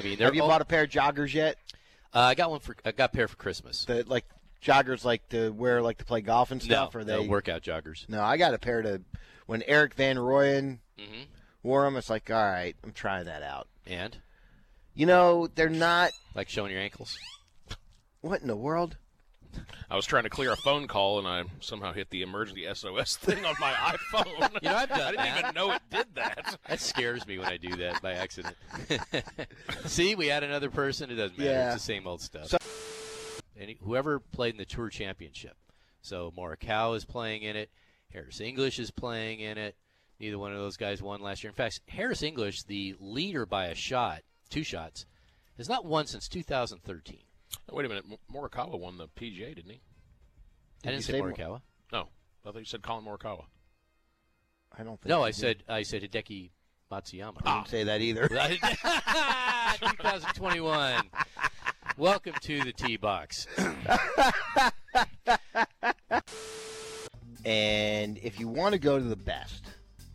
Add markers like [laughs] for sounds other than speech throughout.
I mean, Have you all- bought a pair of joggers yet? uh, I got one for I got a pair for Christmas. The like joggers like to wear like to play golf and no, stuff, or no, they workout joggers. No, I got a pair to when Eric Van Rooyen hmm wore them. It's like, all right, I'm trying that out. And You know, they're not. like showing your ankles. What in the world? I was trying to clear a phone call and I somehow hit the emergency SOS thing on my iPhone. You know, I've done I didn't that. even know it did that. That scares me when I do that by accident. [laughs] See, we had another person. It doesn't matter. Yeah. It's the same old stuff. So- Any, whoever played in the Tour Championship. So Morikawa is playing in it. Harris English is playing in it. Neither one of those guys won last year. In fact, Harris English, the leader by a shot, two shots, has not won since 2013. Oh, wait a minute. Morikawa won the PGA, didn't he? I didn't say say Mor- Morikawa. No. I thought you said Collin Morikawa. I don't think. No, you I did. said I said Hideki Matsuyama. I didn't say that either. Ah. [laughs] 2021. Welcome to the T box. [laughs] And if you want to go to the best,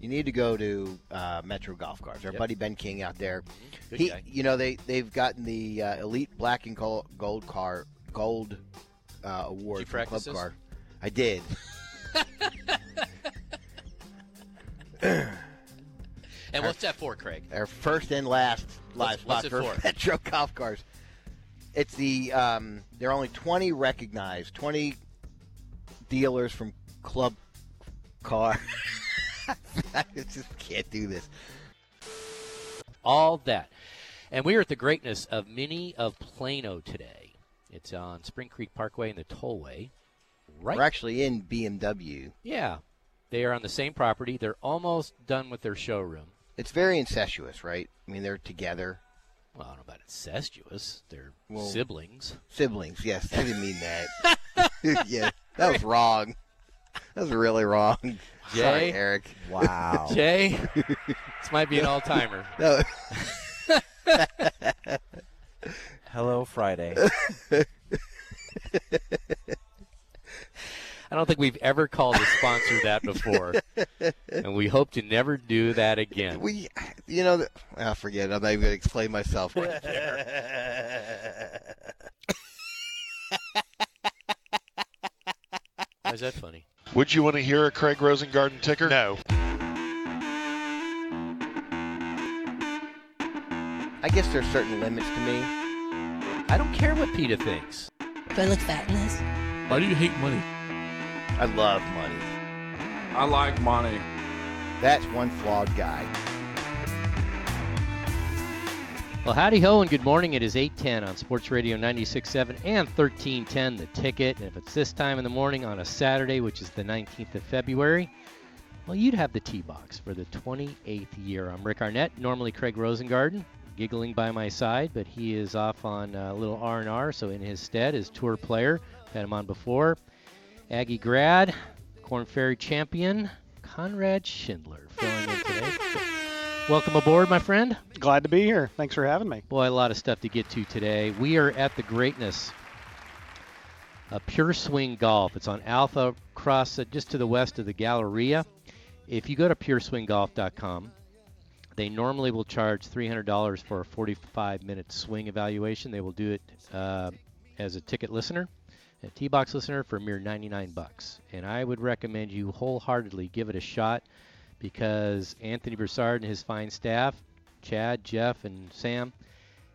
you need to go to uh, Metro Golf Cars. Our Yep. buddy Ben King out there. Good he, guy. you know, they they've gotten the uh, elite black and gold, car gold uh, award from Club? Car. I did. [laughs] And what's that for, Craig? Our first and last What's- live what's spot it for, for? [laughs] Metro Golf Cars. It's the um, there are only 20 recognized, 20 dealers from Club Car. [laughs] [laughs] I just can't do this. All that. And we are at the greatness of Mini of Plano today. It's on Spring Creek Parkway and the Tollway. Right. We're actually in BMW. Yeah. They are on the same property. They're almost done with their showroom. It's very incestuous, right? I mean, they're together. Well, I don't know about incestuous. They're Well- siblings. Siblings, yes. I didn't mean that. [laughs] [laughs] yeah, that was wrong. That was really wrong. Jay? Sorry, Eric. Wow. [laughs] Jay, this might be an all timer. [laughs] No, Hello, Friday. I don't think we've ever called a sponsor that before. and we hope to never do that again. we, you know, I oh, ah, forget it. I'm not even going to explain myself. Right [laughs] Why is that funny? Would you want to hear a Craig Rosengarten ticker? No. I guess there's certain limits to me. I don't care what PETA thinks. Do I look fat in this? Why do you hate money? I love money. I like money. That's one flawed guy. Well, howdy ho and good morning. It is 810 on Sports Radio 96.7 and 1310 The Ticket. And if it's this time in the morning on a Saturday, which is the 19th of February, well, you'd have the tee box for the 28th year. I'm Rick Arnett, normally Craig Rosengarten, giggling by my side, but he is off on a little R&R, so in his stead is tour player. Had him on before. Aggie grad, Korn Ferry champion, Conrad Shindler filling in today. Welcome aboard, my friend. Glad to be here. Thanks for having me. Boy, a lot of stuff to get to today. We are at the greatness of Pure Swing Golf. It's on Alpha Cross, uh, just to the west of the Galleria. If you go to pureswinggolf.com, they normally will charge $300 for a 45-minute swing evaluation. They will do it uh, as a ticket listener, a T-box listener for a mere 99 bucks. And I would recommend you wholeheartedly give it a shot because Anthony Broussard and his fine staff, Chad, Jeff, and Sam,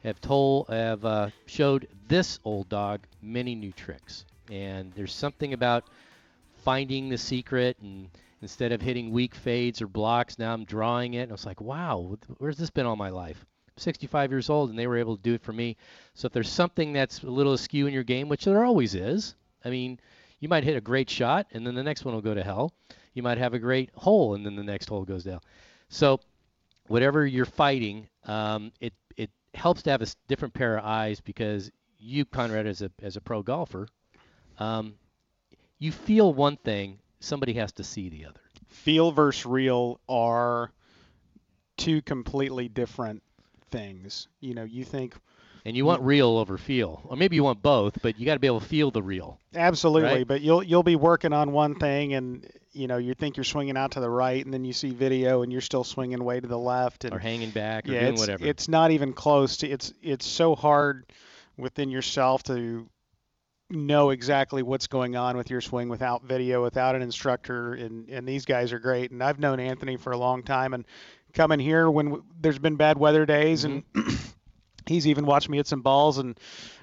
have told have uh, showed this old dog many new tricks. And there's something about finding the secret and instead of hitting weak fades or blocks, now I'm drawing it. And I was like, wow, where's this been all my life? I'm 65 years old, and they were able to do it for me. So if there's something that's a little askew in your game, which there always is, I mean, you might hit a great shot, and then the next one will go to hell. You might have a great hole, and then the next hole goes down. So whatever you're fighting, um, it it helps to have a different pair of eyes because you, Conrad, as a as a pro golfer, um, you feel one thing, somebody has to see the other. Feel versus real are two completely different things. You know, you think And you want real over feel, or maybe you want both, but you got to be able to feel the real. Absolutely, Right. but you'll you'll be working on one thing, and you know you think you're swinging out to the right, and then you see video, and you're still swinging way to the left, and or hanging back, or yeah, doing it's whatever. it's not even close to it's it's so hard within yourself to know exactly what's going on with your swing without video, without an instructor, and and these guys are great, and I've known Anthony for a long time, and coming here when w- there's been bad weather days, and mm-hmm. [clears throat] he's even watched me hit some balls and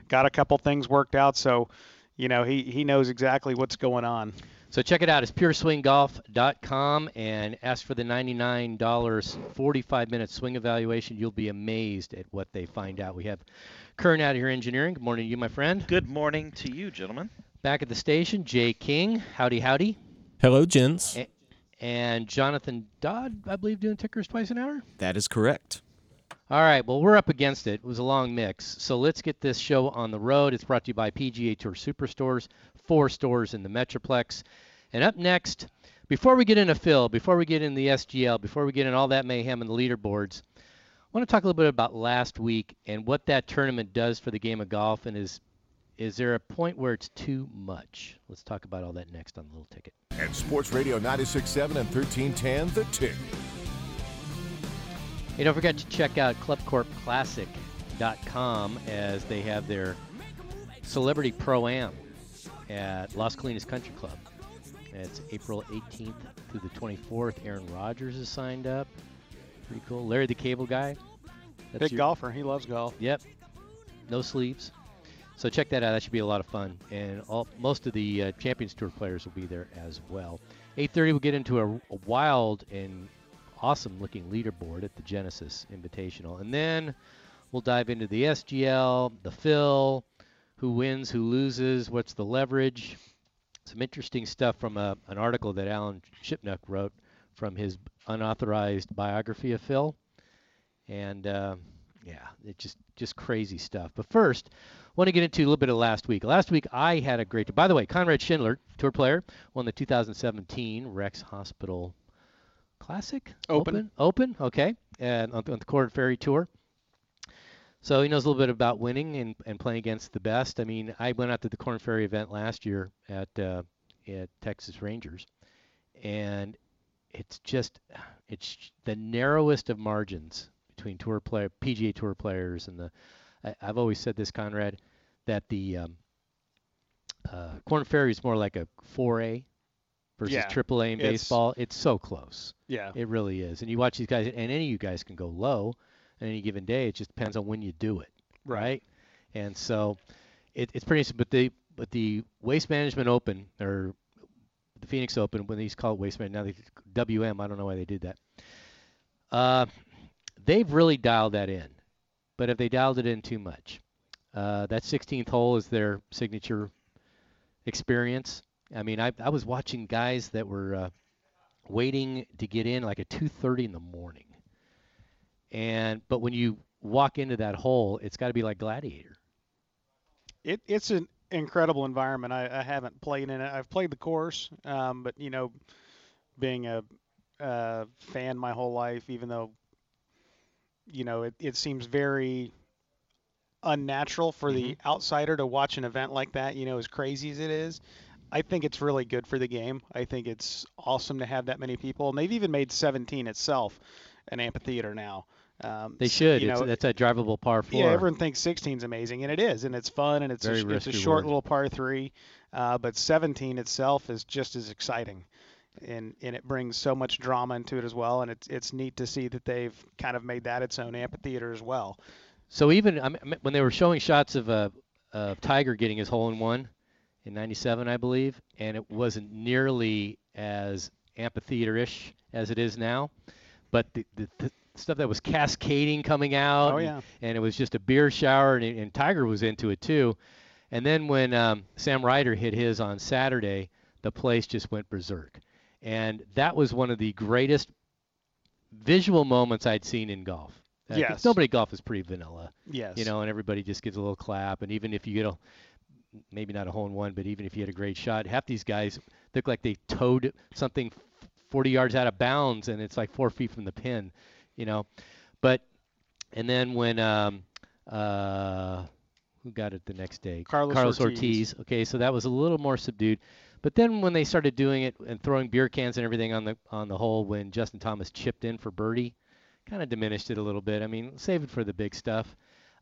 got a couple things worked out, so you know he he knows exactly what's going on. So check it out. It's pureswinggolf.com and ask for the $99 45 minute swing evaluation. You'll be amazed at what they find out. We have Kern out of here engineering. Good morning to you, my friend. Good morning to you, gentlemen. Back at the station, Jay King. Howdy, howdy. Hello, gents. A- And Jonathan Dodd, I believe, doing tickers twice an hour. That is correct. All right, well, we're up against it. It was a long mix. So let's get this show on the road. It's brought to you by PGA Tour Superstores, four stores in the Metroplex. And up next, before we get into Phil, before we get in the SGL, before we get in all that mayhem and the leaderboards, I want to talk a little bit about last week and what that tournament does for the game of golf. And is is there a point where it's too much? Let's talk about all that next on the little ticket. And Sports Radio 96.7 and 1310, The Tick. Hey, don't forget to check out ClubCorpClassic.com as they have their Celebrity Pro Am at Las Colinas Country Club. It's April 18th through the 24th. Aaron Rodgers is signed up. Pretty cool. Larry the Cable Guy. That's Big your- golfer, he loves golf. Yep. No sleeves. So check that out. That should be a lot of fun, and all most of the uh, Champions Tour players will be there as well. 8:30 we'll get into a, a wild and awesome-looking leaderboard at the Genesis Invitational, and then we'll dive into the SGL, the Phil, who wins, who loses, what's the leverage. Some interesting stuff from a, an article that Alan Shipnuck wrote from his unauthorized biography of Phil, and. Uh, yeah, it's just just crazy stuff. But first, want to get into a little bit of last week. Last week I had a great. By the way, Conrad Shindler, tour player, won the 2017 Rex Hospital Classic Open. Open, okay, and on, on the Korn Ferry Tour. So he knows a little bit about winning and, and playing against the best. I mean, I went out to the Korn Ferry event last year at uh, at Texas Rangers, and it's just it's the narrowest of margins between tour player PGA Tour players and the. I, I've always said this, Conrad, that the um, uh, Korn Ferry is more like a 4A versus Yeah, A in baseball. It's so close. Yeah. It really is. And you watch these guys, and any of you guys can go low on any given day. It just depends on when you do it, right? And so it, it's pretty. But the but the Waste Management Open or the Phoenix Open, when they used to call it Waste Management, now they WM. I don't know why they did that. Uh, they've really dialed that in, but have they dialed it in too much? Uh, that 16th hole is their signature experience. I mean, I, I was watching guys that were uh, waiting to get in like at 2:30 in the morning, and but when you walk into that hole, it's got to be like Gladiator. It, it's an incredible environment. I, I haven't played in it. I've played the course, um, but you know, being a, uh fan my whole life, even though you know it, it seems very unnatural for the outsider to watch an event like that. You know, as crazy as it is, I think it's really good for the game. I think it's awesome to have that many people, and they've even made 17 itself an amphitheater now. Um, They should. You it's, know, that's a drivable par four. yeah, everyone thinks 16 is amazing, and it is, and it's fun, and it's Very a, it's a short reward. little par three. Uh, but 17 itself is just as exciting, and and it brings so much drama into it as well. And it's it's neat to see that they've kind of made that its own amphitheater as well. So even I mean, when they were showing shots of uh, of Tiger getting his hole in one in '97, I believe, and it wasn't nearly as amphitheater-ish as it is now, but the, the, the stuff that was cascading coming out, Oh, and, yeah. and it was just a beer shower, and, and Tiger was into it too. And then when um, Sam Ryder hit his on Saturday, the place just went berserk, and that was one of the greatest visual moments I'd seen in golf. Uh, Yes. Nobody golf is pretty vanilla. Yes. You know, and everybody just gives a little clap. And even if you get a, maybe not a hole in one, but even if you had a great shot, half these guys look like they towed something 40 yards out of bounds and it's like four feet from the pin, you know. But, and then when um, uh, who got it the next day? Carlos Ortiz. Ortiz. Okay, so that was a little more subdued. But then when they started doing it and throwing beer cans and everything on the on the hole when Justin Thomas chipped in for birdie, kind of diminished it a little bit. I mean, save it for the big stuff.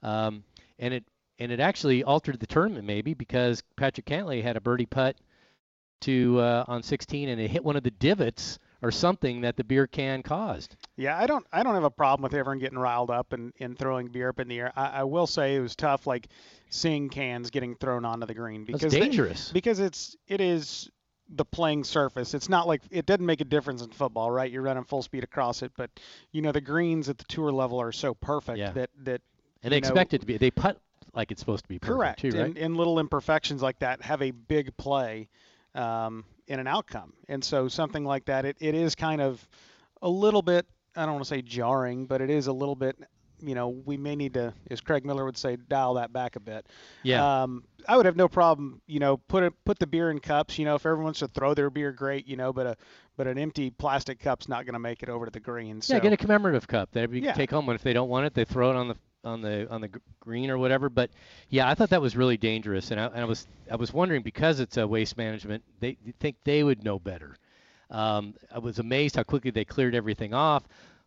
Um, and it and it actually altered the tournament maybe because Patrick Cantlay had a birdie putt to uh, on 16 and it hit one of the divots or something that the beer can caused. Yeah, I don't I don't have a problem with everyone getting riled up and, and throwing beer up in the air. I, I will say it was tough, like seeing cans getting thrown onto the green because That's they- dangerous. because it's it is the playing surface. It's not like it doesn't make a difference in football, right? You're running full speed across it, but you know the greens at the tour level are so perfect Yeah. that that and they know, expect it to be. They putt like it's supposed to be perfect correct too, right? and, and little imperfections like that have a big play um, in an outcome. And so something like that, it, it is kind of a little bit. I don't want to say jarring, but it is a little bit. You know, we may need to, as Craig Miller would say, dial that back a bit. yeah. Um, I would have no problem, you know, put it, put the beer in cups. You know, if everyone wants to throw their beer, great. You know, but a but an empty plastic cup's not going to make it over to the green. So Yeah, get a commemorative cup that you Yeah. can take home. And if they don't want it, they throw it on the on the on the green or whatever. But yeah, I thought that was really dangerous, and I, and I was I was wondering because it's a waste management, they think they would know better. Um, I was amazed how quickly they cleared everything off.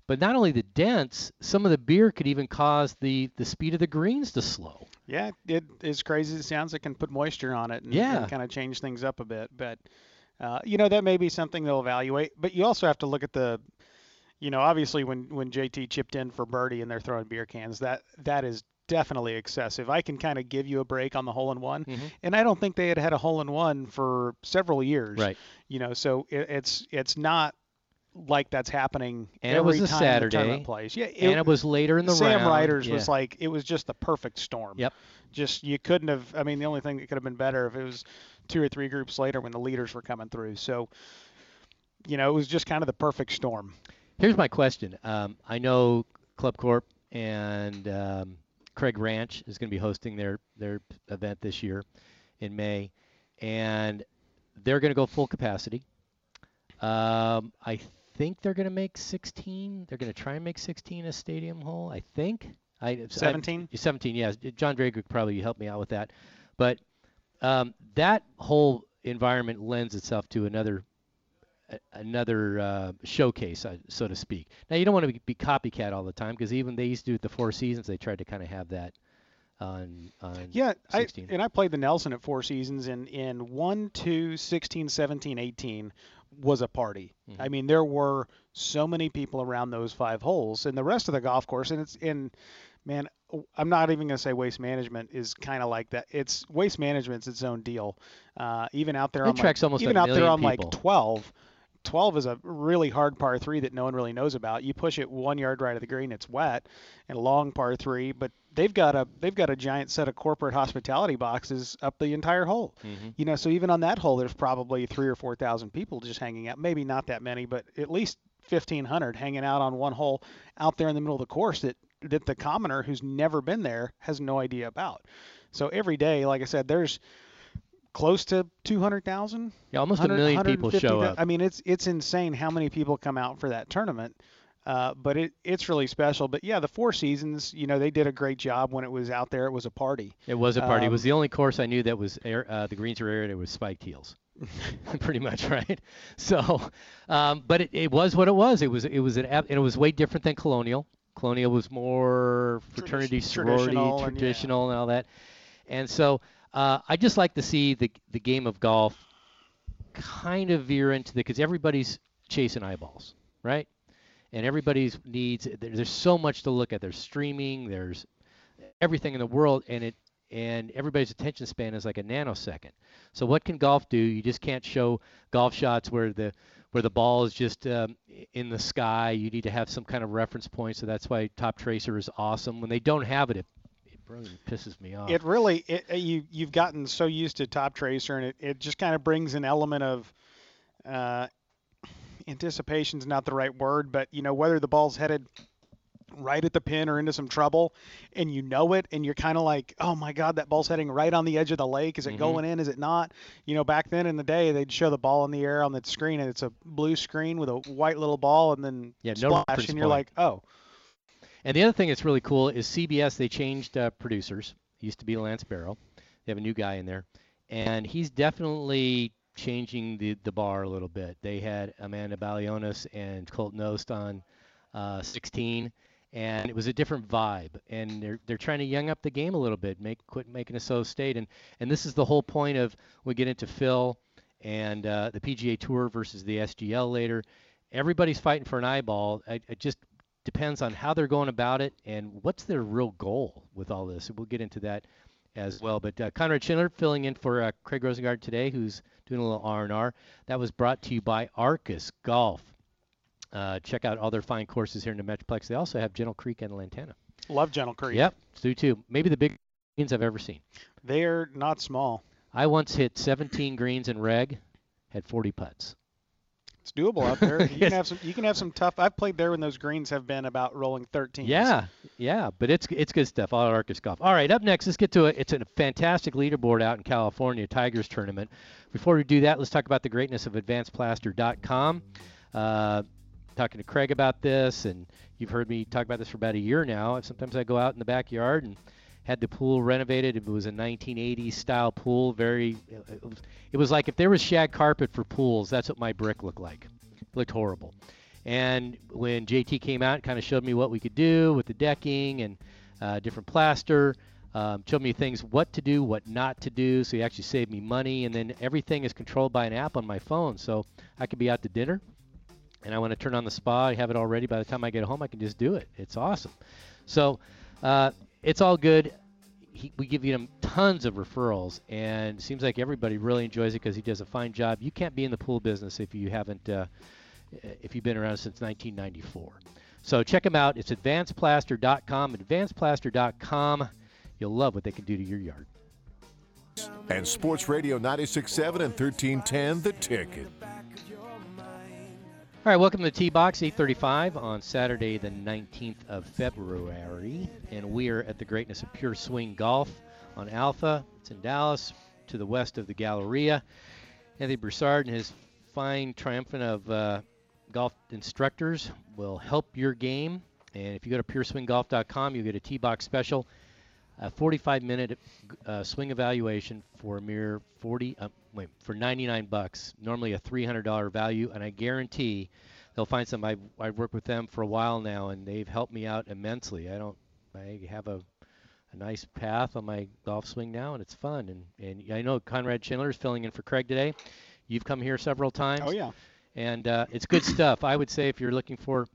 But not only the dents, some of the beer could even cause the the speed of the greens to slow. Yeah, it is crazy as it sounds, it can put moisture on it and, Yeah. kind of change things up a bit. But uh, you know that may be something they'll evaluate. But you also have to look at the, you know, obviously when when JT chipped in for birdie and they're throwing beer cans, that that is definitely excessive. I can kind of give you a break on the hole in one, Mhm. and I don't think they had had a hole in one for several years. Right. You know, so it, it's it's not like that's happening And it every was a time Saturday, plays. Yeah, and it was later in the Sam round. Riders yeah. was like it was just the perfect storm. Yep. Just you couldn't have. I mean, the only thing that could have been better if it was two or three groups later when the leaders were coming through. So, you know, it was just kind of the perfect storm. Here's my question. Um, I know Club Corp and um, Craig Ranch is going to be hosting their their event this year in May, and they're going to go full capacity. Um, I think they're going to make 16. They're going to try and make 16 a stadium hole. I think. I, I- 17? 17. Yes. John Drake probably help me out with that, but um, that whole environment lends itself to another a- another uh, showcase, uh, so to speak. Now you don't want to be, be copycat all the time because even they used to do it the Four Seasons. They tried to kind of have that on on Yeah, I, and I played the Nelson at Four Seasons, and in 1, 2, 16, 17, 18 was a party. Mhm. I mean, there were so many people around those five holes, and the rest of the golf course, and it's in, man, I'm not even going to say waste management is kind of like that. It's waste management's its own deal. Uh, even out there It on like, almost even out there on people. like 12. 12 is a really hard par three that no one really knows about. You push it one yard right of the green, it's wet, and a long par three. But they've got a they've got a giant set of corporate hospitality boxes up the entire hole. Mhm. You know, so even on that hole, there's probably three or four thousand people just hanging out. Maybe not that many, but at least 1,500 hanging out on one hole out there in the middle of the course that that the commoner who's never been there has no idea about. So every day, like I said, there's close to 200,000 Yeah, almost a 100 million people show thou- up. I mean, it's it's insane how many people come out for that tournament. Uh, but it, it's really special. But yeah, the Four Seasons, you know, they did a great job when it was out there. It was a party. It was a party. it was Um, the only course I knew that was air, uh, the greens were aired. It was spiked heels, [laughs] pretty much, right? [laughs] So, um, but it, it was what it was. It was it was an and it was way different than Colonial. Colonial was more fraternity, sorority, traditional and, yeah. traditional, and all that. And so, uh, I just like to see the the game of golf kind of veer into the because everybody's chasing eyeballs, right? And everybody's needs. there- There's so much to look at. There's streaming. There's everything in the world, and it and everybody's attention span is like a nanosecond. So what can golf do? You just can't show golf shots where the where the ball is just um, in the sky. You need to have some kind of reference point. So that's why Top Tracer is awesome. When they don't have it, it, it really pisses me off. It really, it, uh, you you've gotten so used to Top Tracer, and it, it just kind of brings an element of uh, anticipation's not the right word, but you know whether the ball's headed right at the pin or into some trouble, and you know it, and you're kind of like, oh my God, that ball's heading right on the edge of the lake. Is it Mhm. going in? Is it not? You know, back then in the day, they'd show the ball in the air on the screen, and it's a blue screen with a white little ball, and then Yeah, no splash, reference and you're point. like, oh. And the other thing that's really cool is CBS. They changed uh, producers. It used to be Lance Barrow. They have a new guy in there, and he's definitely changing the the bar a little bit. They had Amanda Balionis and Colt Knost on uh, 16, and it was a different vibe. And they're they're trying to young up the game a little bit, make quit making it so state. And and this is the whole point of we get into Phil and uh, the PGA Tour versus the SGL later. Everybody's fighting for an eyeball. It, it just depends on how they're going about it and what's their real goal with all this. We'll get into that as well. But uh, Conrad Shindler filling in for uh, Craig Rosengard today, who's doing a little R&R. That was brought to you by Arcis Golf. Uh, check out all their fine courses here in the Metroplex. They also have Gentle Creek and Lantana. Love Gentle Creek. Yep, do too. Maybe the biggest greens I've ever seen. They're not small. I once hit 17 greens in reg, had 40 putts. It's doable out there. You can [laughs] have some. You can have some tough. I've played there when those greens have been about rolling 13. Yeah, yeah, but it's it's good stuff. All Arcis Golf. All right, up next, let's get to it. It's a fantastic leaderboard out in California, Tigers tournament. Before we do that, let's talk about the greatness of AdvancedPlaster.com. Uh, talking to Craig about this, and you've heard me talk about this for about a year now. Sometimes I go out in the backyard and had the pool renovated. It was a 1980s style pool. Very, it was, it was like if there was shag carpet for pools, that's what my brick looked like. It looked horrible. And when JT came out, kind of showed me what we could do with the decking and uh, different plaster. Um, showed me things what to do, what not to do. So he actually saved me money. And then everything is controlled by an app on my phone. So I could be out to dinner and I want to turn on the spa. I have it all ready. By the time I get home, I can just do it. It's awesome. So uh, it's all good. He, we give him tons of referrals, and seems like everybody really enjoys it because he does a fine job. You can't be in the pool business if you haven't, uh, if you've been around since 1994. So check him out. It's advancedplaster.com. Advancedplaster.com. You'll love what they can do to your yard. And Sports Radio 96.7 and 1310, The Ticket. All right, welcome to T Box 835 on Saturday, the 19th of February. And we are at the greatness of Pure Swing Golf on Alpha. It's in Dallas, to the west of the Galleria. Anthony Broussard and his fine triumphant of uh, golf instructors will help your game. And if you go to pureswinggolf.com, you'll get a T Box special, a 45 minute uh, swing evaluation for a mere 40, uh, for 99 bucks. Normally a $300 value, and I guarantee they'll find some. I've, I've worked with them for a while now, and they've helped me out immensely. I don't, I have a, a nice path on my golf swing now, and it's fun. And and I know Conrad Shindler is filling in for Craig today. You've come here several times. Oh yeah. And uh, it's good stuff. I would say if you're looking for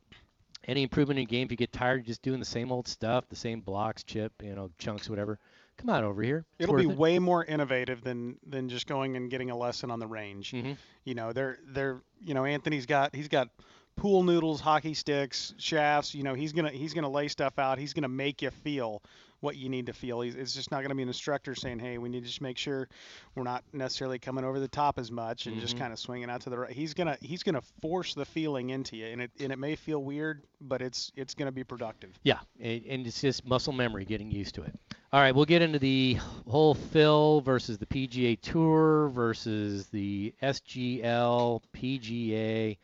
any improvement in game, if you get tired of just doing the same old stuff, the same blocks, chip, you know, chunks, whatever, come on over here. It's It'll be it. way more innovative than than just going and getting a lesson on the range. Mhm. You know, they're they're you know Anthony's got he's got pool noodles, hockey sticks, shafts. You know, he's gonna he's gonna lay stuff out. He's gonna make you feel what you need to feel. He's, it's just not gonna be an instructor saying, hey, we need to just make sure we're not necessarily coming over the top as much and just Mhm. kind of swinging out to the right. He's gonna he's gonna force the feeling into you, and it and it may feel weird, but it's it's gonna be productive. Yeah, and, and it's just muscle memory, getting used to it. All right, we'll get into the whole Phil versus the PGA Tour versus the SGL, PGA,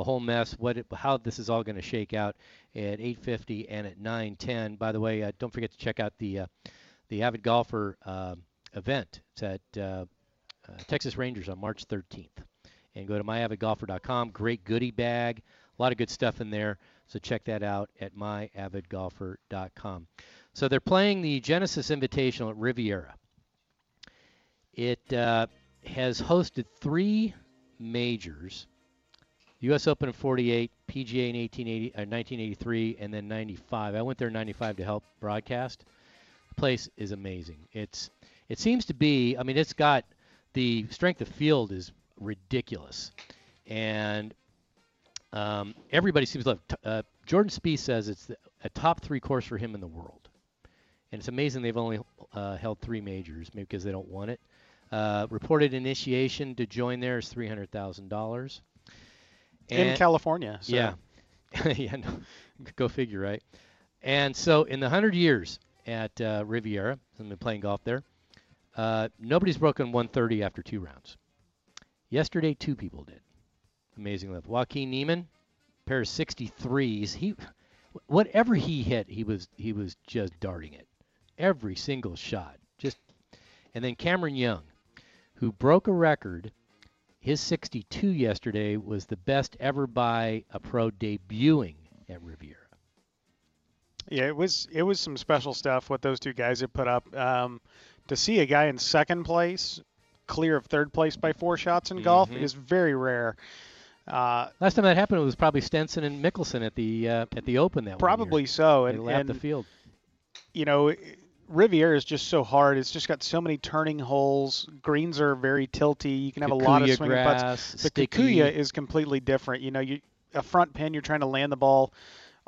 the whole mess. What, it, how this is all going to shake out at 8:50 and at 9:10. By the way, uh, don't forget to check out the uh, the Avid Golfer uh, event. It's at uh, uh, Texas Rangers on March 13th. And go to myavidgolfer.com. Great goodie bag, a lot of good stuff in there. So check that out at myavidgolfer.com. So they're playing the Genesis Invitational at Riviera. It uh, has hosted three majors: U.S. Open in '48, PGA in 1880, uh, 1983, and then '95. I went there in '95 to help broadcast. The place is amazing. It's it seems to be. I mean, it's got the strength of field is ridiculous, and um, everybody seems to love. Uh, Jordan Spieth says it's the, a top three course for him in the world, and it's amazing they've only uh, held three majors, maybe because they don't want it. Uh, reported initiation to join there is three hundred thousand dollars. In California. So. Yeah, [laughs] yeah, no, [laughs] go figure, right? And so in the hundred years at uh, Riviera, I've been playing golf there. Uh, nobody's broken 130 after two rounds. Yesterday, two people did. Amazing lift. Joaquin Niemann, pair of 63s. He whatever he hit, he was he was just darting it, every single shot. Just and then Cameron Young, who broke a record, his 62 yesterday was the best ever by a pro debuting at Riviera. Yeah, it was it was some special stuff what those two guys had put up. Um, to see a guy in second place clear of third place by four shots in golf Mhm. is very rare. Uh, Last time that happened, it was probably Stenson and Mickelson at the uh, at the Open that probably so, They and, and the field. you know, Riviera is just so hard. It's just got so many turning holes. Greens are very tilty. You can have a lot of swinging putts. The sticky. Kikuyu is completely different. You know, you a front pin, you're trying to land the ball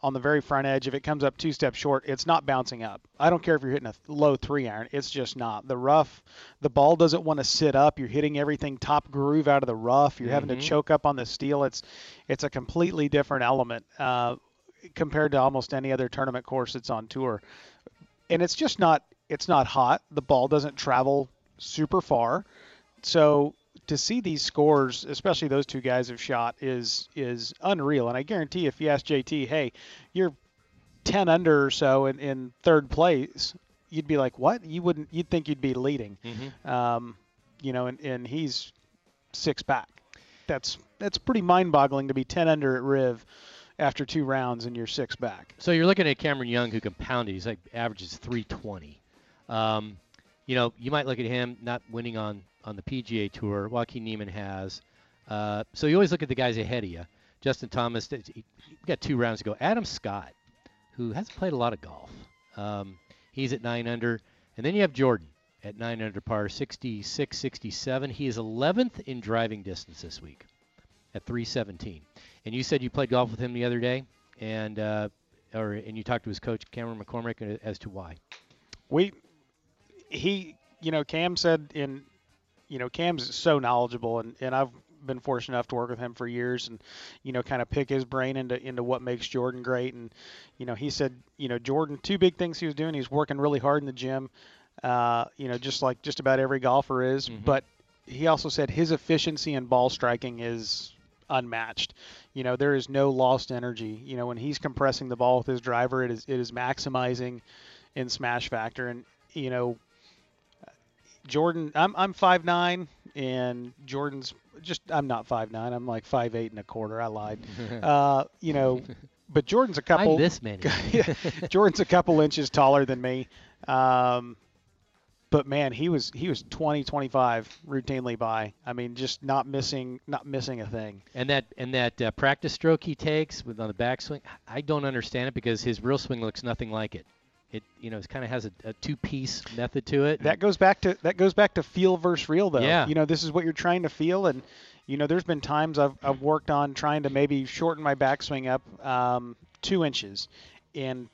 on the very front edge. If it comes up two steps short, it's not bouncing up. I don't care if you're hitting a low three iron. It's just not. The rough, the ball doesn't want to sit up. You're hitting everything top groove out of the rough. You're having Mhm. to choke up on the steel. It's it's a completely different element uh, compared to almost any other tournament course that's on tour. And it's just not it's not hot. The ball doesn't travel super far. So to see these scores, especially those two guys have shot, is is unreal. And I guarantee if you ask JT, hey, you're 10 under or so in, in third place, you'd be like, what? You wouldn't. You'd think you'd be leading. Mhm. Um, you know, and, and he's six back. That's that's pretty mind-boggling to be 10 under at Riv after two rounds and you're six back. So you're looking at Cameron Young, who can pound it. He's like averages 320. Um, you know, you might look at him not winning on on the PGA Tour. Joaquin Niemann has. Uh, so you always look at the guys ahead of you. Justin Thomas, he got two rounds to go. Adam Scott, who hasn't played a lot of golf, um, he's at nine under, and then you have Jordan at nine under par, 66, 67. He is 11th in driving distance this week at 317. And you said you played golf with him the other day, and uh, or and you talked to his coach Cameron McCormick uh, as to why. we he you know cam said in you know cam's so knowledgeable and, and i've been fortunate enough to work with him for years and you know kind of pick his brain into into what makes jordan great and you know he said you know jordan two big things he was doing he's working really hard in the gym uh, you know just like just about every golfer is Mhm. but he also said his efficiency in ball striking is unmatched. You know, there is no lost energy. You know, when he's compressing the ball with his driver, it is it is maximizing in smash factor. And you know, Jordan, I'm I'm five nine, and Jordan's just I'm not five nine. I'm like five eight and a quarter. I lied. [laughs] Uh, you know, but Jordan's a couple. I'm this many. Jordan's a couple inches taller than me. Um, but man, he was he was 20, 25 routinely by. I mean, just not missing not missing a thing. And that and that uh, practice stroke he takes with on the backswing, I don't understand it because his real swing looks nothing like it. It you know it kind of has a, a two-piece method to it. That goes back to that goes back to feel versus real though. Yeah. You know, this is what you're trying to feel and you know, there's been times I've, I've worked on trying to maybe shorten my backswing up um, two inches, and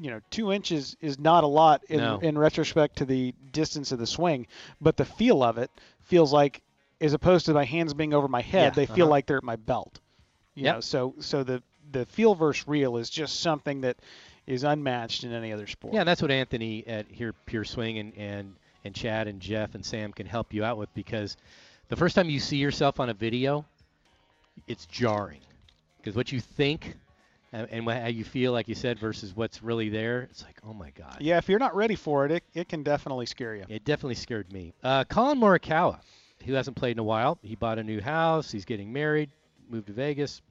you know, two inches is not a lot in, No. in retrospect to the distance of the swing, but the feel of it feels like, as opposed to my hands being over my head, Yeah, they feel uh-huh. like they're at my belt. You Yep. know, so so the the feel versus real is just something that is unmatched in any other sport. Yeah, and that's what Anthony at here Pure Swing and, and and Chad and Jeff and Sam can help you out with because the first time you see yourself on a video, it's jarring because what you think and, and how you feel, like you said, versus what's really there, it's like, oh my god. Yeah, if you're not ready for it, it, it can definitely scare you. It definitely scared me. Uh, Collin Morikawa, who hasn't played in a while, he bought a new house. He's getting married, moved to Vegas.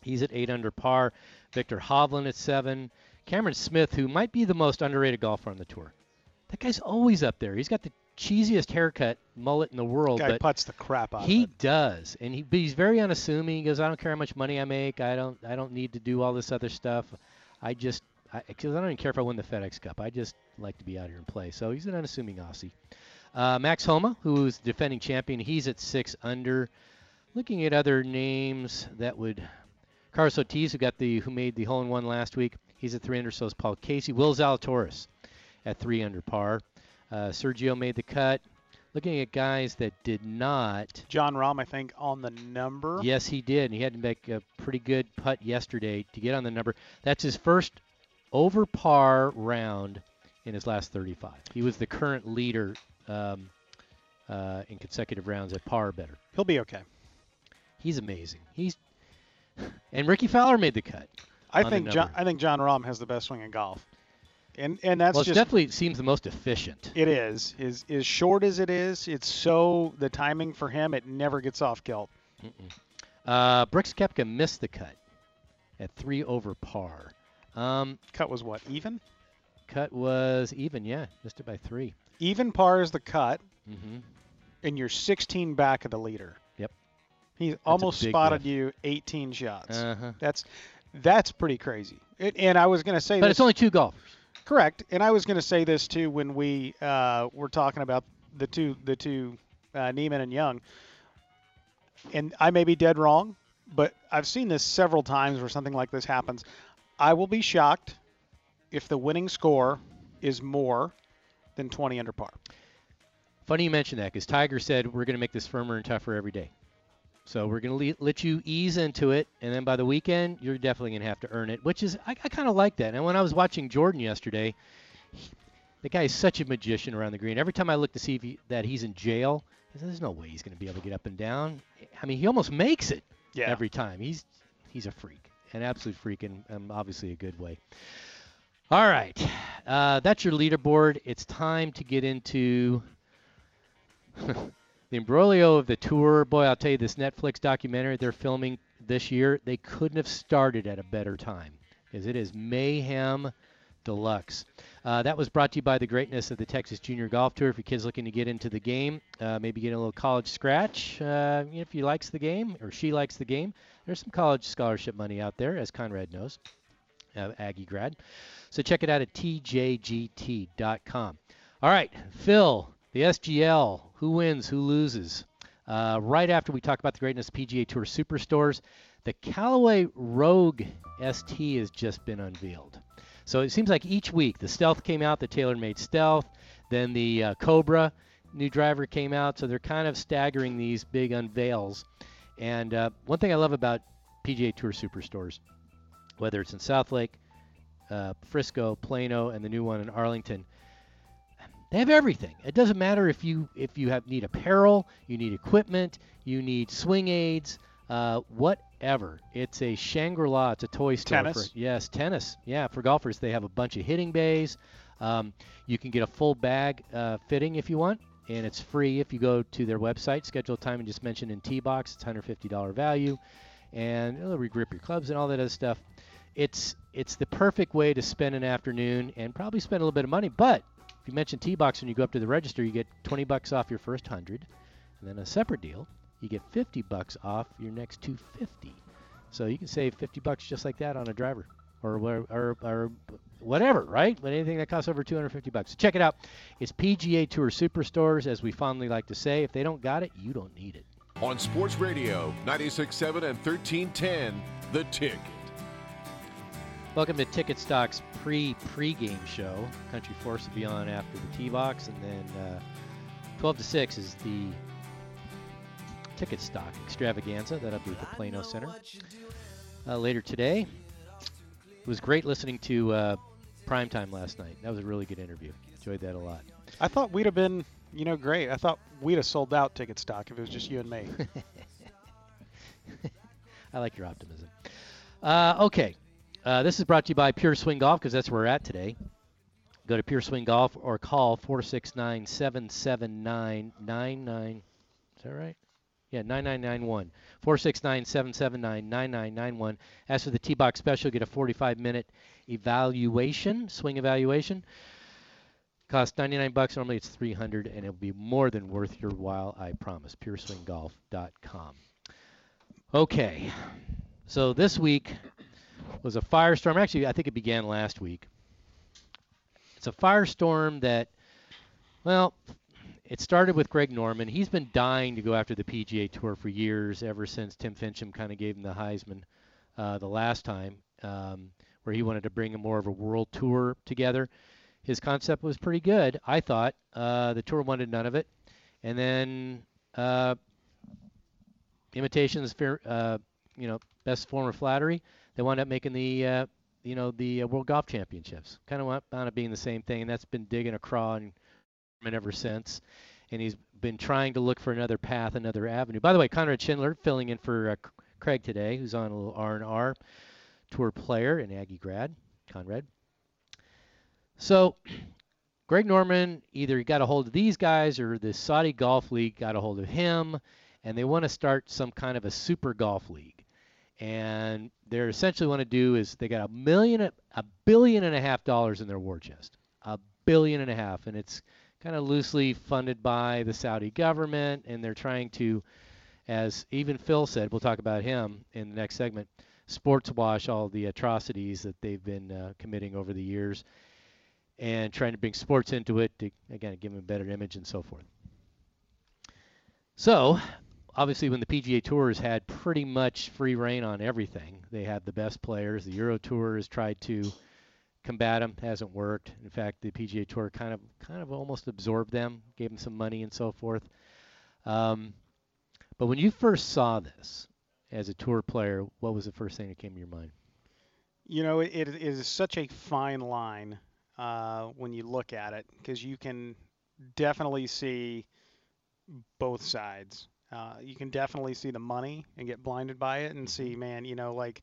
He's at eight under par. Viktor Hovland at seven. Cameron Smith, who might be the most underrated golfer on the tour. That guy's always up there. He's got the cheesiest haircut mullet in the world, Guy but puts the crap out he of it. does, and he but he's very unassuming. He goes, "I don't care how much money I make. I don't I don't need to do all this other stuff. I just because I, don't even care if I win the FedEx Cup. I just like to be out here and play." So he's an unassuming Aussie. Uh, Max Homa, who's defending champion, he's at six under. Looking at other names that would, Carlos Ortiz, who got the who made the hole in one last week, he's at three under. So is Paul Casey. Will Zalatoris at three under par. Uh, Sergio made the cut. Looking at guys that did not. Jon Rahm, I think, on the number. Yes, he did. He had to make a pretty good putt yesterday to get on the number. That's his first over par round in his last 35. He was the current leader um, uh, in consecutive rounds at par better. He'll be okay. He's amazing. He's [laughs] and Rickie Fowler made the cut. I think John. I think Jon Rahm has the best swing in golf, and and that's well, it just definitely seems the most efficient. it is. Is as short as it is, it's so the timing for him. It never gets off kilt. Uh, Brooks Koepka missed the cut at three over par. Um, Cut was what even? cut was even, yeah, missed it by three. Even par is the cut, hmm and you're 16 back of the leader. Yep. He almost spotted whiff. you 18 shots. Uh-huh. That's that's pretty crazy. It, and I was going to say But this, it's only two golfers. Correct. And I was going to say this too when we uh, were talking about the two the two uh, Niemann and Young. And I may be dead wrong, but I've seen this several times where something like this happens. I will be shocked if the winning score is more than 20 under par. Funny you mention that because Tiger said we're going to make this firmer and tougher every day. So we're going to le- let you ease into it, and then by the weekend, you're definitely going to have to earn it, which is I, I kind of like that. And when I was watching Jordan yesterday, he, the guy is such a magician around the green. Every time I look to see if he, that he's in jail, I said, there's no way he's going to be able to get up and down. I mean, he almost makes it Yeah. every time. He's he's a freak, an absolute freak, and um, obviously a good way. All right, uh, that's your leaderboard. It's time to get into [laughs] the imbroglio of the tour. Boy, I'll tell you, this Netflix documentary they're filming this year, they couldn't have started at a better time because it is mayhem deluxe. Uh, that was brought to you by the greatness of the Texas Junior Golf Tour. If your kid's looking to get into the game, uh, maybe get a little college scratch, uh, if he likes the game or she likes the game, there's some college scholarship money out there, as Conrad knows, uh, Aggie grad. So check it out at tjgt.com. All right, Phil, the SGL, who wins, who loses? Uh, right after we talk about the greatness of PGA Tour Superstores, the Callaway Rogue ST has just been unveiled. So it seems like each week the Stealth came out, the TaylorMade Stealth, then the uh, Cobra new driver came out. So they're kind of staggering these big unveils. And uh, one thing I love about PGA Tour Superstores, whether it's in Southlake, uh, Frisco, Plano, and the new one in Arlington, they have everything. It doesn't matter if you if you have need apparel, you need equipment, you need swing aids, uh, whatever. It's a Shangri-La. It's a toy store. Tennis? For, yes, tennis. Yeah, for golfers, they have a bunch of hitting bays. Um, you can get a full bag uh, fitting if you want, and it's free if you go to their website, schedule a time, and just mention in T-Box. It's $150 value, and it'll regrip your clubs and all that other stuff. It's it's the perfect way to spend an afternoon and probably spend a little bit of money, but you mention T-Box when you go up to the register, you get 20 bucks off your first 100. And then a separate deal, you get 50 bucks off your next 250. So you can save 50 bucks just like that on a driver or or, or whatever, right? But anything that costs over 250 bucks. So check it out. It's PGA Tour Superstores, as we fondly like to say. If they don't got it, you don't need it. On Sports Radio, 96.7 and 1310, The Ticket. Welcome to Ticket Stock's pre pre-game show. Country Force will be on after the T box, and then uh, 12 to 6 is the Ticket Stock extravaganza. That'll be at the Plano Center uh, later today. It was great listening to uh, Primetime last night. That was a really good interview. Enjoyed that a lot. I thought we'd have been, you know, great. I thought we'd have sold out ticket stock if it was just you and me. [laughs] I like your optimism. Uh, okay. Uh, this is brought to you by Pure Swing Golf because that's where we're at today. Go to Pure Swing Golf or call 469 779 99. Is that right? Yeah, 9991. 469 779 9991. As for the T Box special, get a 45 minute evaluation, swing evaluation. Costs 99 bucks. Normally it's 300 and it'll be more than worth your while, I promise. PureSwingGolf.com. Okay. So this week was a firestorm. Actually, I think it began last week. It's a firestorm that, well, it started with Greg Norman. He's been dying to go after the PGA Tour for years, ever since Tim Finchem kind of gave him the Heisman uh, the last time, um, where he wanted to bring a more of a world tour together. His concept was pretty good, I thought. Uh, the tour wanted none of it, and then uh, imitations, fair, uh, you know, best form of flattery. They wound up making the, uh, you know, the uh, World Golf Championships. Kind of wound up being the same thing, and that's been digging a craw and ever since. And he's been trying to look for another path, another avenue. By the way, Conrad Shindler filling in for uh, Craig today, who's on a little R and R. tour player and Aggie grad, Conrad. So, [clears throat] Greg Norman either got a hold of these guys or the Saudi Golf League got a hold of him, and they want to start some kind of a super golf league. And they're essentially want to do is they got a million, a billion and a half dollars in their war chest, a billion and a half, and it's kind of loosely funded by the Saudi government, and they're trying to, as even Phil said, we'll talk about him in the next segment, sports wash all the atrocities that they've been uh, committing over the years and trying to bring sports into it to again give them a better image and so forth. So, obviously, when the PGA Tour has had pretty much free reign on everything, they have the best players. The Euro Tour has tried to combat them, hasn't worked. In fact, the PGA Tour kind of kind of almost absorbed them, gave them some money and so forth. Um, but when you first saw this as a tour player, what was the first thing that came to your mind? You know, it, it is such a fine line uh, when you look at it because you can definitely see both sides. Uh, you can definitely see the money and get blinded by it and see, man, you know, like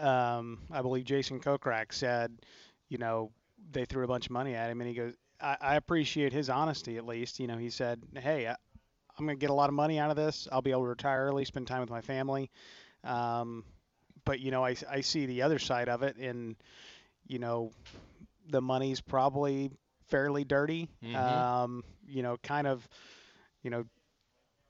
uh, um, I believe Jason Kokrak said, you know, they threw a bunch of money at him, and he goes, I, I appreciate his honesty at least. You know, he said, hey, I, I'm going to get a lot of money out of this. I'll be able to retire early, spend time with my family. Um, but you know, I, I see the other side of it, and you know, the money's probably fairly dirty. Mhm. Um, you know, kind of, you know,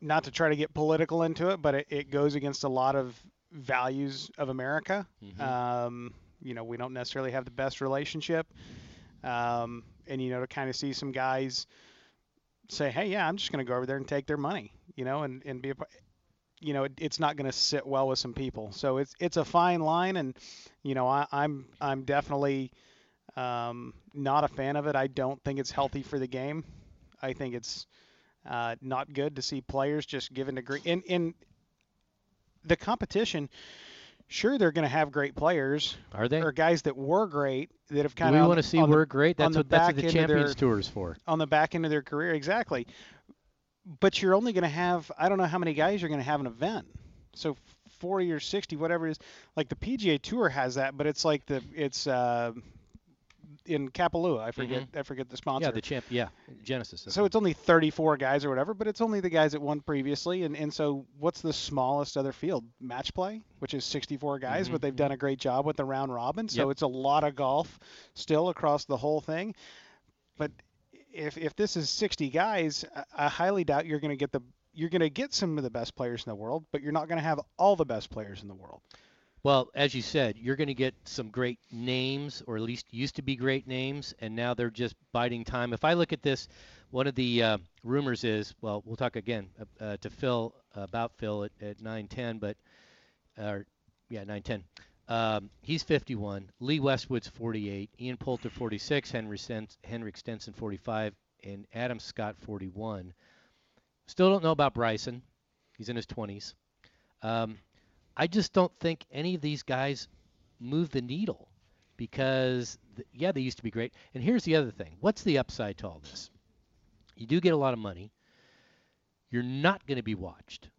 not to try to get political into it, but it, it goes against a lot of values of America. Mhm. Um, you know, we don't necessarily have the best relationship. Um, and, you know, to kind of see some guys say, hey, yeah, I'm just going to go over there and take their money, you know, and, and be a, you know, it, it's not going to sit well with some people. So it's, it's a fine line. And, you know, I, I'm, I'm definitely um, not a fan of it. I don't think it's healthy for the game. I think it's uh, not good to see players just given to great. In, in the competition, sure, they're going to have great players Are they? or guys that were great that have kind we want to see on the- great? That's the what that's what the Champions their- Tour is for. on the back end of their career exactly but you're only going to have i don't know how many guys you're going to have in an event so 40 or 60 whatever it is like the pga tour has that but it's like the it's uh, in kapalua i forget i forget the sponsor Mm-hmm. Yeah, the champ. Yeah, Genesis. so it. it's only 34 guys or whatever, but it's only the guys that won previously. And, and so what's the smallest other field? Match play, which is 64 guys, Mhm. but they've done a great job with the round robin. So Yep. it's a lot of golf still across the whole thing. But if, if this is 60 guys, I, I highly doubt you're going to get the you're going to get some of the best players in the world, but you're not going to have all the best players in the world. Well, as you said, you're going to get some great names, or at least used to be great names, and now they're just biding time. If I look at this, one of the uh, rumors is, well, we'll talk again uh, uh, to Phil about Phil at, at 9:10, but, uh, yeah, 9:10. Um, he's 51. Lee Westwood's 48. Ian Poulter 46. Henry Stens- Henrik Stenson 45, and Adam Scott 41. Still don't know about Bryson. He's in his 20s. Um, I just don't think any of these guys move the needle because, th- yeah, they used to be great. And here's the other thing what's the upside to all this? You do get a lot of money, you're not going to be watched.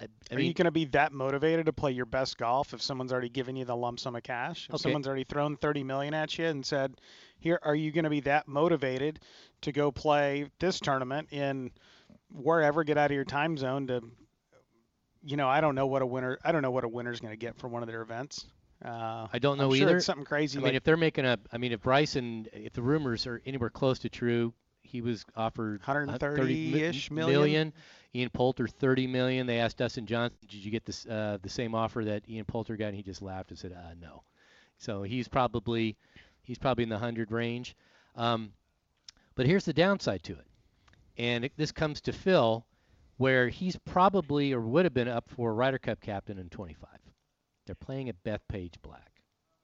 I, I Are mean, you going to be that motivated to play your best golf if someone's already given you the lump sum of cash? If Okay. someone's already thrown 30 million at you and said, "Here, are you going to be that motivated to go play this tournament in wherever, get out of your time zone to you know, I don't know what a winner I don't know what a winner's going to get from one of their events. Uh, I don't know I'm either. it's something crazy I like mean, if they're making a, I mean, if Bryson, if the rumors are anywhere close to true, he was offered uh, 130-ish million. million. Ian Poulter 30 million. They asked Dustin Johnson, "Did you get this uh, the same offer that Ian Poulter got?" And he just laughed and said, uh, "No." So he's probably he's probably in the hundred range. Um, but here's the downside to it, and it, this comes to Phil, where he's probably or would have been up for Ryder Cup captain in 25. They're playing at Bethpage Black.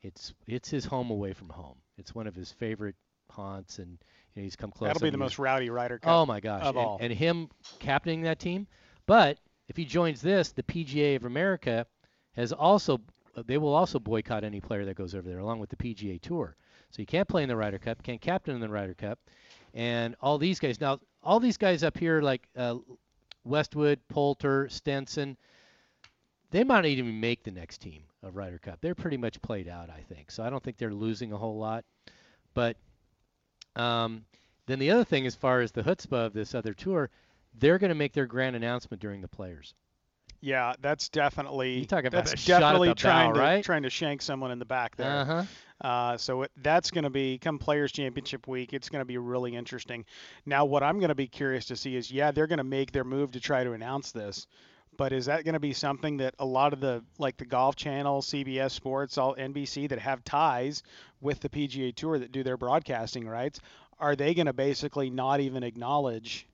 It's it's his home away from home. It's one of his favorite haunts, and you know, he's come close. that'll be the years. most rowdy Ryder Cup. Oh my gosh! of and, all. and him captaining that team. But if he joins this, the PGA of America has also they will also boycott any player that goes over there, along with the PGA Tour. So you can't play in the Ryder Cup, can't captain in the Ryder Cup, and all these guys. Now all these guys up here like uh, Westwood, Poulter, Stenson. they might not even make the next team of Ryder Cup. They're pretty much played out, I think. So I don't think they're losing a whole lot. But um, then the other thing, as far as the chutzpah of this other tour, they're going to make their grand announcement during the Players. Yeah, that's definitely You about that's a shot at definitely trying bow, to right? trying to shank someone in the back there. Uh-huh. Uh, so it, that's going to be come Players Championship week. It's going to be really interesting. Now, what I'm going to be curious to see is, yeah, they're going to make their move to try to announce this, but is that going to be something that a lot of the like the Golf Channel, CBS Sports, all NBC that have ties with the PGA Tour that do their broadcasting rights, are they going to basically not even acknowledge,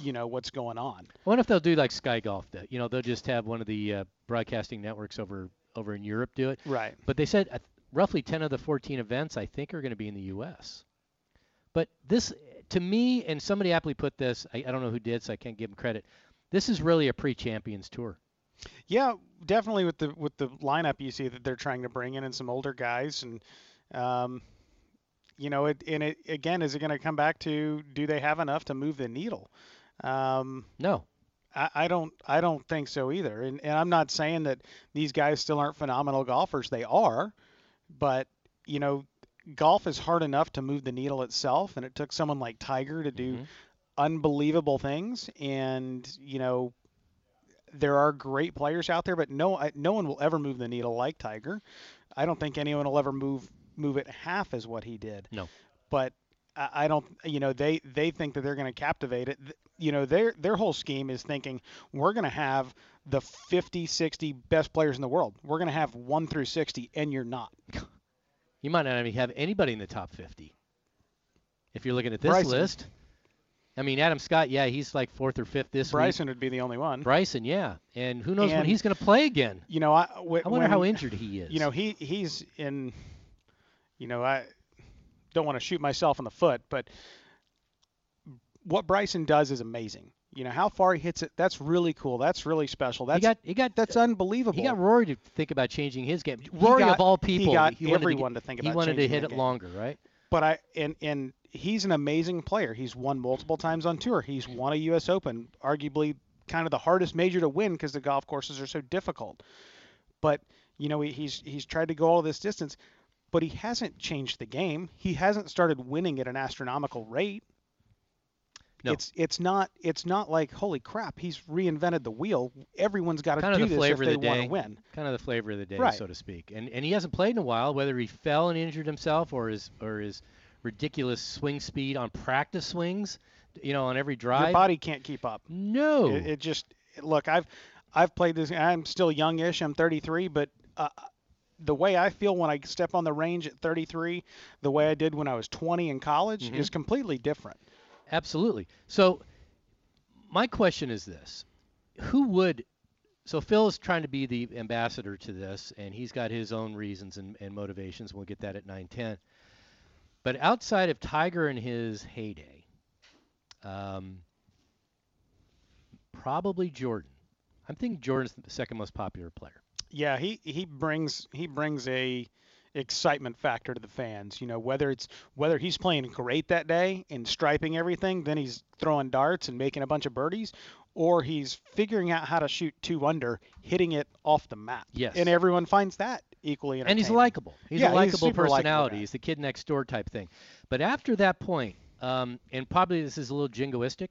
you know, what's going on? I wonder if they'll do like Sky Golf. That you know they'll just have one of the uh, broadcasting networks over over in Europe do it. Right. But they said roughly 10 of the 14 events I think are going to be in the U.S. But this, to me, and somebody aptly put this, I, I don't know who did, so I can't give them credit. This is really a pre-champions tour. Yeah, definitely with the with the lineup you see that they're trying to bring in and some older guys and um, you know it and it again is it going to come back to do they have enough to move the needle? Um, No. I, I don't I don't think so either. And and I'm not saying that these guys still aren't phenomenal golfers. They are, but you know golf is hard enough to move the needle itself and it took someone like Tiger to do Mhm. unbelievable things and you know there are great players out there but no I- no one will ever move the needle like Tiger. I don't think anyone will ever move move it half as what he did. No. But I don't you know they they think that they're going to captivate it. You know their their whole scheme is thinking we're going to have the 50 60 best players in the world. We're going to have 1 through 60 and you're not. You might not even have anybody in the top 50. If you're looking at this Bryson. list. I mean, Adam Scott, yeah, he's like fourth or fifth this year. Bryson would be the only one. Bryson, yeah. And who knows when he's going to play again. You know I wonder how injured he is. You know, he he's in. You know, I don't want to shoot myself in the foot, but what Bryson does is amazing. You know how far he hits it. That's really cool. That's really special. That's he got he got that's uh, unbelievable. he got Rory to think about changing his game. Rory got- of all people, he got to everyone get- to think about. He wanted to hit it game. longer, right? but I and and he's an amazing player. He's won multiple times on tour. He's won a U.S. Open, arguably kind of the hardest major to win because the golf courses are so difficult. But you know he, he's he's tried to go all this distance, but he hasn't changed the game. He hasn't started winning at an astronomical rate. No. It's it's not it's not like holy crap he's reinvented the wheel. Everyone's got to Kind of do the this if flavor of they the want day. to win. Kind of the flavor of the day, Right. so to speak. And and he hasn't played in a while, whether he fell and injured himself or his or his ridiculous swing speed on practice swings, you know, on every drive. Your body can't keep up. no. It, it just look. I've I've played this. I'm still youngish. I'm 33, but uh, the way I feel when I step on the range at 33, the way I did when I was 20 in college, Mhm. is completely different. Absolutely. So my question is this: Who would? So Phil is trying to be the ambassador to this, and he's got his own reasons and, and motivations. We'll get that at 9:10. But outside of Tiger and his heyday, um, probably Jordan. I'm thinking Jordan's the second most popular player. Yeah, he he brings he brings a excitement factor to the fans. You know, whether it's whether he's playing great that day and striping everything, then he's throwing darts and making a bunch of birdies, or he's figuring out how to shoot two under, hitting it off the mat. Yes. And everyone finds that equally and he's likable. He's Yeah, a likable personality. he's the kid next door type thing. But after that point, um, and probably this is a little jingoistic,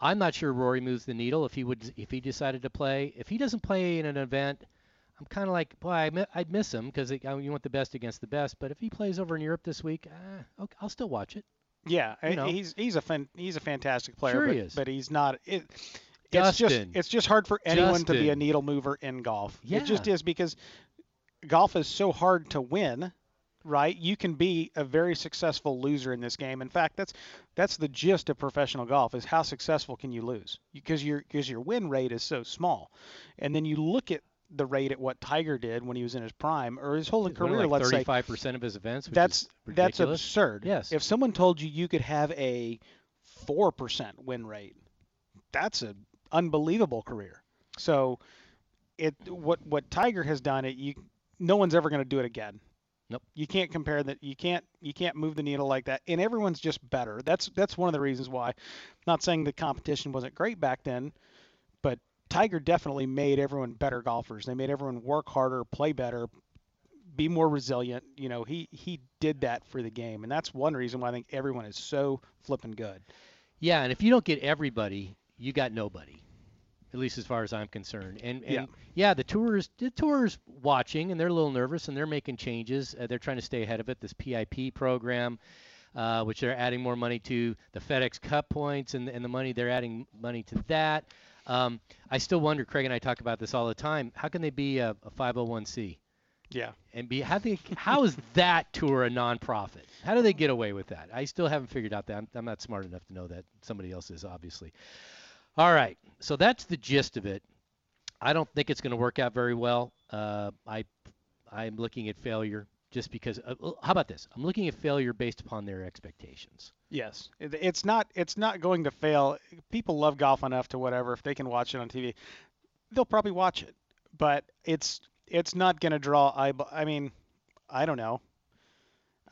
I'm not sure Rory moves the needle if he would if he decided to play. If he doesn't play in an event, I'm kind of like, boy, I I'd miss him because you want the best against the best. But if he plays over in Europe this week, uh, okay, I'll still watch it. Yeah, You know. he's he's a fan, he's a fantastic player, Sure but, he is. but he's not. It, it's just it's just hard for anyone to be a needle mover in golf. It just is because golf is so hard to win, right? You can be a very successful loser in this game. In fact, that's that's the gist of professional golf is how successful can you lose? Because your because your win rate is so small, and then you look at the rate at what Tiger did when he was in his prime or his whole career. like let's say 35% of his events. Which that's that's absurd. Yes. If someone told you you could have a four percent win rate, that's an unbelievable career. So, it what what Tiger has done it you no one's ever going to do it again. Nope. You can't compare that. You can't you can't move the needle like that. And everyone's just better. That's that's one of the reasons why. Not saying the competition wasn't great back then, but Tiger definitely made everyone better golfers. They made everyone work harder, play better, be more resilient. You know, he he did that for the game, and that's one reason why I think everyone is so flipping good. Yeah, and if you don't get everybody, you got nobody. At least as far as I'm concerned. And and Yeah. yeah, the tours the tours watching and they're a little nervous and they're making changes. Uh, they're trying to stay ahead of it. This PIP program, uh, which they're adding more money to, the FedEx Cup points and and the money they're adding money to that. Um, I still wonder. Craig and I talk about this all the time. How can they be a, a 501c? Yeah. and be how they how is that tour a nonprofit? How do they get away with that? I still haven't figured out that. I'm, I'm not smart enough to know that. Somebody else is obviously. All right, so that's the gist of it. I don't think it's going to work out very well. Uh, I I'm looking at failure just because. Uh, how about this? I'm looking at failure based upon their expectations. Yes, it's not it's not going to fail. People love golf enough to whatever if they can watch it on TV, they'll probably watch it. But it's it's not going to draw eyeball. I mean, I don't know.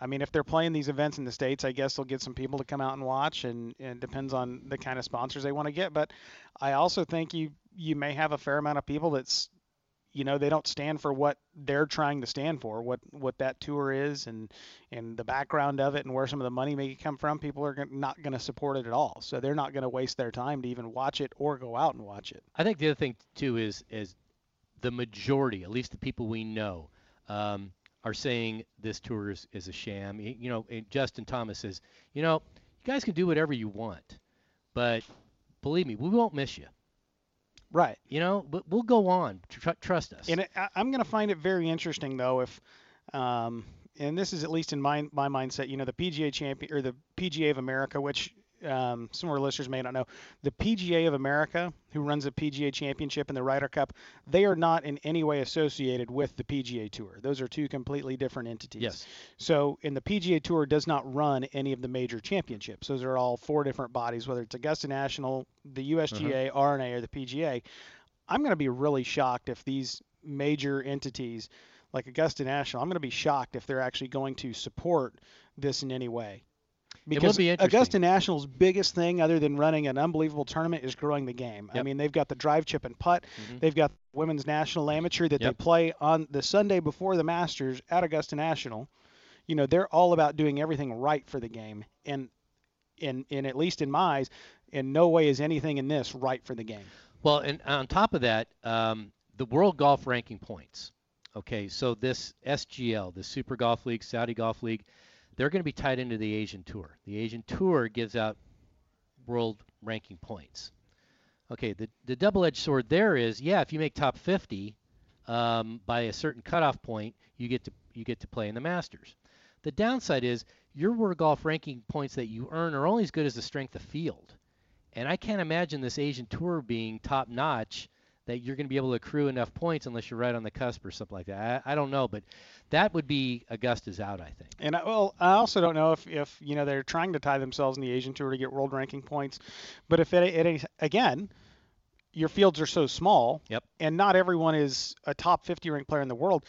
I mean, if they're playing these events in the states, I guess they'll get some people to come out and watch, and, and it depends on the kind of sponsors they want to get. But I also think you you may have a fair amount of people that's you know they don't stand for what they're trying to stand for what what that tour is and and the background of it and where some of the money may come from. People are not going to support it at all. So they're not going to waste their time to even watch it or go out and watch it. I think the other thing too is is the majority, at least the people we know, um, are saying this tour is, is a sham. You know, Justin Thomas says, you know, you guys can do whatever you want, but believe me, we won't miss you. right You know, but we'll go on. Tr- trust us. and I, i'm going to find it very interesting though if um and this is at least in my my mindset you know the pga champion or the pga of america which um, some of our listeners may not know the PGA of America, who runs the PGA Championship and the Ryder Cup, they are not in any way associated with the PGA Tour. Those are two completely different entities. yes. So, and the PGA Tour does not run any of the major championships. Those are all four different bodies, whether it's Augusta National, the USGA, R&A, or the PGA. I'm going to be really shocked if these major entities, like Augusta National, I'm going to be shocked if they're actually going to support this in any way. Will Because be. Augusta National's biggest thing, other than running an unbelievable tournament, is growing the game. I mean, they've got the drive, chip, and putt. Mhm. They've got women's national amateur that Yep. they play on the Sunday before the Masters at Augusta National. You know, they're all about doing everything right for the game, and in in at least in my eyes, in no way is anything in this right for the game. Well, and on top of that, um, the World Golf Ranking points. Okay, so this SGL, the Super Golf League, Saudi Golf League, they're going to be tied into the Asian Tour. The Asian Tour gives out world ranking points. Okay, the the double-edged sword there is, yeah, if you make top 50 um, by a certain cutoff point, you get to you get to play in the Masters. The downside is your World Golf Ranking points that you earn are only as good as the strength of field. And I can't imagine this Asian Tour being top notch that you're going to be able to accrue enough points unless you're right on the cusp or something like that. I, I don't know, but that would be Augusta's out, I think. And I, well, I also don't know if, if you know they're trying to tie themselves in the Asian Tour to get world ranking points, but if it, it again, your fields are so small, Yep. and not everyone is a top 50 ranked player in the world.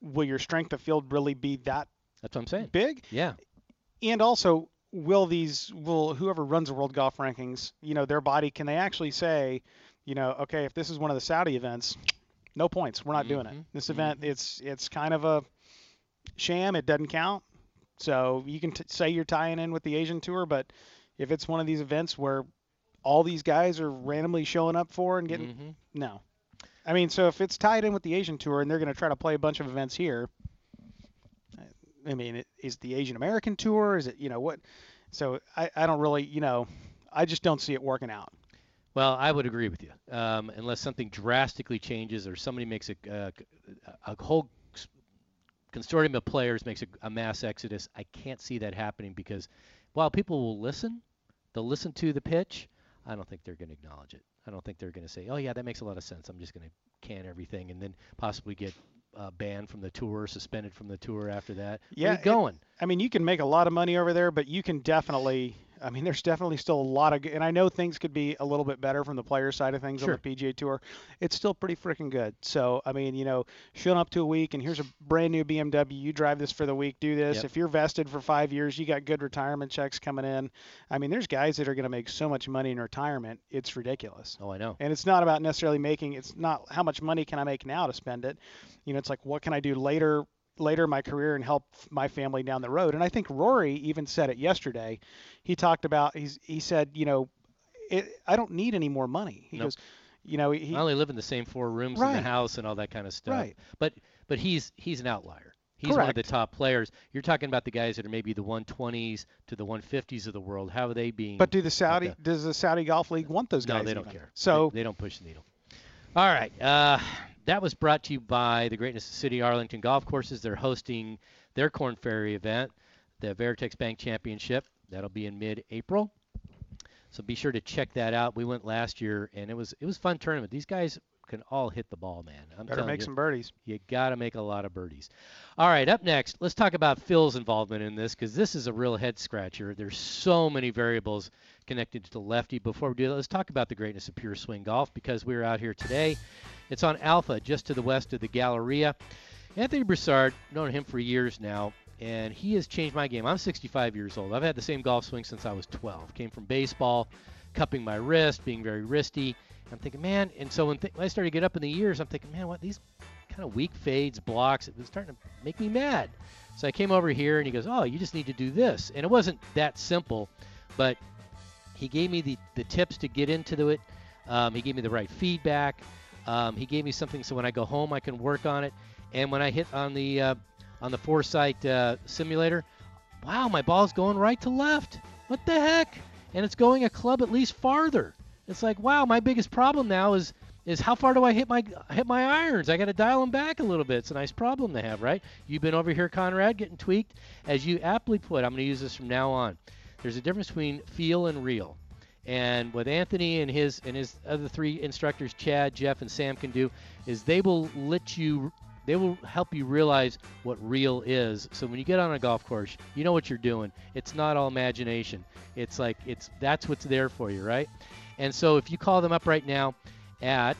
Will your strength of field really be that That's what I'm saying. big? Yeah. And also, will these will whoever runs the world golf rankings, you know, their body can they actually say, you know, okay, if this is one of the Saudi events, no points, we're not doing it. Mhm, This event, it's it's kind of a sham. It doesn't count. So you can t- say you're tying in with the Asian tour, but if it's one of these events where all these guys are randomly showing up for and getting Mhm. no. I mean, so if it's tied in with the Asian tour and they're going to try to play a bunch of events here, I mean, it, is the Asian American tour? Is it, you know, what? So I, I don't really, you know, I just don't see it working out. Well, I would agree with you. Um, unless something drastically changes or somebody makes a, a, a whole consortium of players makes a, a mass exodus, I can't see that happening because while people will listen, they'll listen to the pitch, I don't think they're going to acknowledge it. I don't think they're going to say, oh, yeah, that makes a lot of sense. I'm just going to can everything and then possibly get uh, banned from the tour, suspended from the tour after that. Yeah, are it- going? I mean, you can make a lot of money over there, but you can definitely I mean, there's definitely still a lot of, and I know things could be a little bit better from the player side of things Sure. on the PGA Tour. It's still pretty freaking good. So, I mean, you know, showing up to a week and here's a brand new BMW. You drive this for the week, do this. Yep. If you're vested for five years, you got good retirement checks coming in. I mean, there's guys that are going to make so much money in retirement. It's ridiculous. Oh, I know. And it's not about necessarily making. It's not how much money can I make now to spend it. You know, it's like what can I do later later in my career and help my family down the road. And I think Rory even said it yesterday. He talked about he's he said, you know, it, I don't need any more money. He Nope. goes, you know, he I only live in the same four rooms in the house and all that kind of stuff. Right. But but he's he's an outlier. He's one of the top players. You're talking about the guys that are maybe the 120s to the 150s of the world. How are they being? but do the Saudi Okay. does the Saudi Golf League want those guys? no, they don't even? care. So they, they don't push the needle. All right. Uh, that was brought to you by the Greatness of City Arlington Golf Courses. They're hosting their Korn Ferry event, the Veritex Bank Championship. That'll be in mid-April. So be sure to check that out. We went last year, and it was it was fun tournament. These guys can all hit the ball, man. I'm better make you. some birdies. You got to make a lot of birdies. All right, up next, let's talk about Phil's involvement in this because this is a real head scratcher. There's so many variables connected to the lefty. Before we do that, let's talk about the greatness of Pure Swing Golf because we're out here today. It's on Alpha, just to the west of the Galleria. Anthony Broussard, known him for years now, and he has changed my game. I'm 65 years old. I've had the same golf swing since I was 12. Came from baseball, cupping my wrist, being very wristy. I'm thinking, man, and so when, th- when I started to get up in the years, I'm thinking, man, what these kind of weak fades, blocks, it was starting to make me mad. So I came over here and he goes, oh, you just need to do this. And it wasn't that simple, but he gave me the, the tips to get into it. Um, he gave me the right feedback. Um, he gave me something so when I go home I can work on it. And when I hit on the uh, on the foresight uh, simulator, wow, my ball's going right to left. What the heck? And it's going a club at least farther. It's like, wow, my biggest problem now is is how far do I hit my hit my irons? I got to dial them back a little bit. It's a nice problem to have, right? You've been over here, Conrad, getting tweaked. As you aptly put, I'm going to use this from now on. There's a difference between feel and real. And what Anthony and his and his other three instructors, Chad, Jeff, and Sam, can do is they will let you, they will help you realize what real is. So when you get on a golf course, you know what you're doing. It's not all imagination. It's like it's that's what's there for you, right? And so if you call them up right now at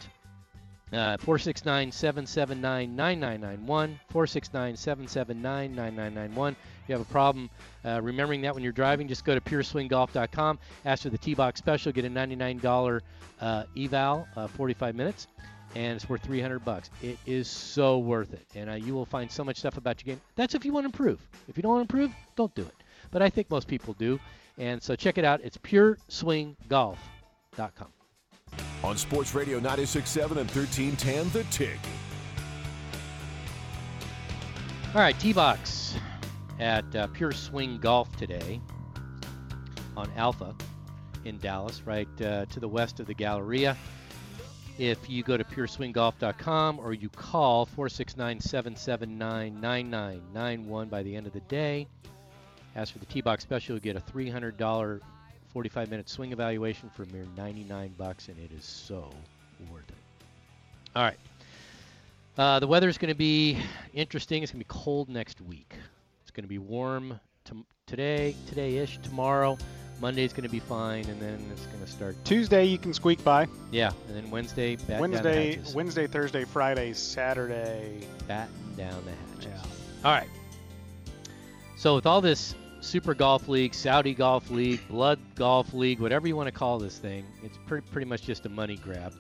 uh, 469-779-9991, 469-779-9991. If you have a problem uh, remembering that when you're driving, just go to pureswinggolf.com, ask for the T-Box special, get a $99 uh, eval, uh, 45 minutes, and it's worth 300 bucks. It is so worth it, and uh, you will find so much stuff about your game. That's if you want to improve. If you don't want to improve, don't do it. But I think most people do, and so check it out. It's pureswinggolf.com. On Sports Radio 96.7 and 1310, The Ticket. All right, T-Box at uh, Pure Swing Golf today on Alpha in Dallas, right uh, to the west of the Galleria. If you go to pureswinggolf.com or you call 469-779-9991 by the end of the day, ask for the T-Box special, you get a $300 45-minute swing evaluation for a mere 99 bucks, and it is so worth it. All right. Uh, the weather is going to be interesting. It's going to be cold next week. It's going to be warm to today, today-ish. Tomorrow, Monday's going to be fine, and then it's going to start. Tuesday you can squeak by. Yeah, and then Wednesday, batten down the Wednesday, hatches. Wednesday, Thursday, Friday, Saturday. batten down the hatches. Yeah. All right. So with all this Super Golf League, Saudi Golf League, Blood Golf League, whatever you want to call this thing, it's pretty pretty much just a money grab.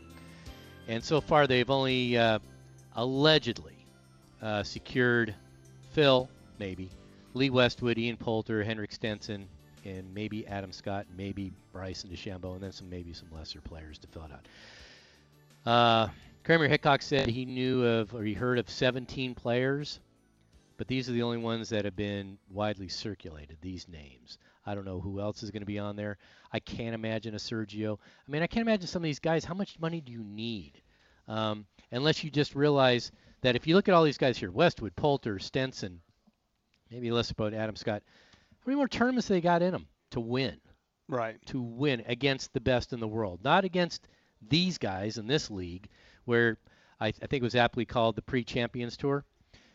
And so far, they've only uh, allegedly uh, secured Phil, maybe Lee Westwood, Ian Poulter, Henrik Stenson, and maybe Adam Scott, maybe Bryson DeChambeau, and then some maybe some lesser players to fill it out. Uh, Kramer Hickok said he knew of or he heard of 17 players, but these are the only ones that have been widely circulated. These names. I don't know who else is going to be on there. I can't imagine a Sergio. I mean, I can't imagine some of these guys. How much money do you need? Um, unless you just realize that if you look at all these guys here, Westwood, Poulter, Stenson, maybe less about Adam Scott. How many more tournaments they got in them to win? Right. to win against the best in the world, not against these guys in this league, where I, I think it was aptly called the pre-champions tour,